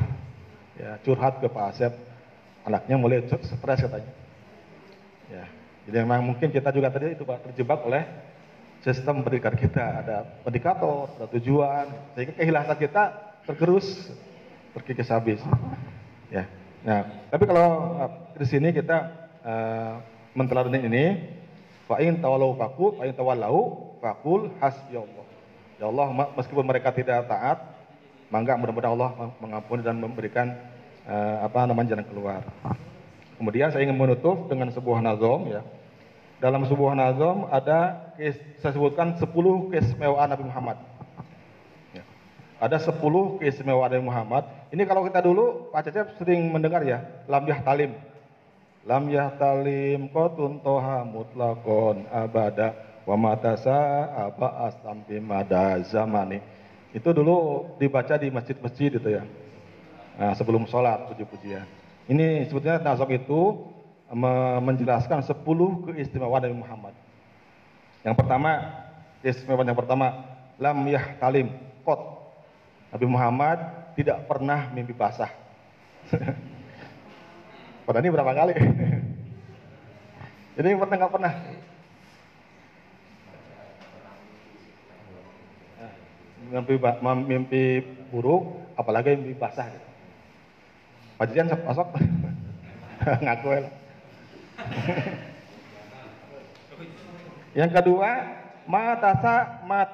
ya curhat ke Pak Asep, anaknya mulai stres katanya. Ya, jadi memang mungkin kita juga tadi itu Pak terjebak oleh sistem pendidikan kita, ada indikator, ada tujuan, sehingga kehilangan kita tergerus, terkikis habis. Ya, nah tapi kalau uh, di sini kita uh, menteladani ini, fa'in tawalau fakul, fa'in tawalau fakul hasbiyallah. Ya Allah, meskipun mereka tidak taat, maka mudah-mudahan Allah mengampuni dan memberikan uh, apa namanya jalan keluar. Kemudian saya ingin menutup dengan sebuah nazom ya. Dalam sebuah nazom ada saya sebutkan 10 keistimewaan Nabi Muhammad. Ya. Ada 10 keistimewaan Nabi Muhammad. Ini kalau kita dulu Pak Cecep sering mendengar ya, lam talim. Lam talim kotun toha mutlakon abada wa matasa apa astampi mada zamani. Itu dulu dibaca di masjid-masjid itu ya. Nah, sebelum sholat puji-pujian. Ini sebetulnya nazam itu me- menjelaskan 10 keistimewaan Nabi Muhammad. Yang pertama, keistimewaan yang pertama, lam talim kot. Nabi Muhammad tidak pernah mimpi basah. Pada ini berapa kali? Yang pernah nggak pernah? Mimpi, mimpi buruk, apalagi mimpi basah. Gitu. Pak Jijan sok masuk. Ngaku ya. Yang kedua, mata sa mata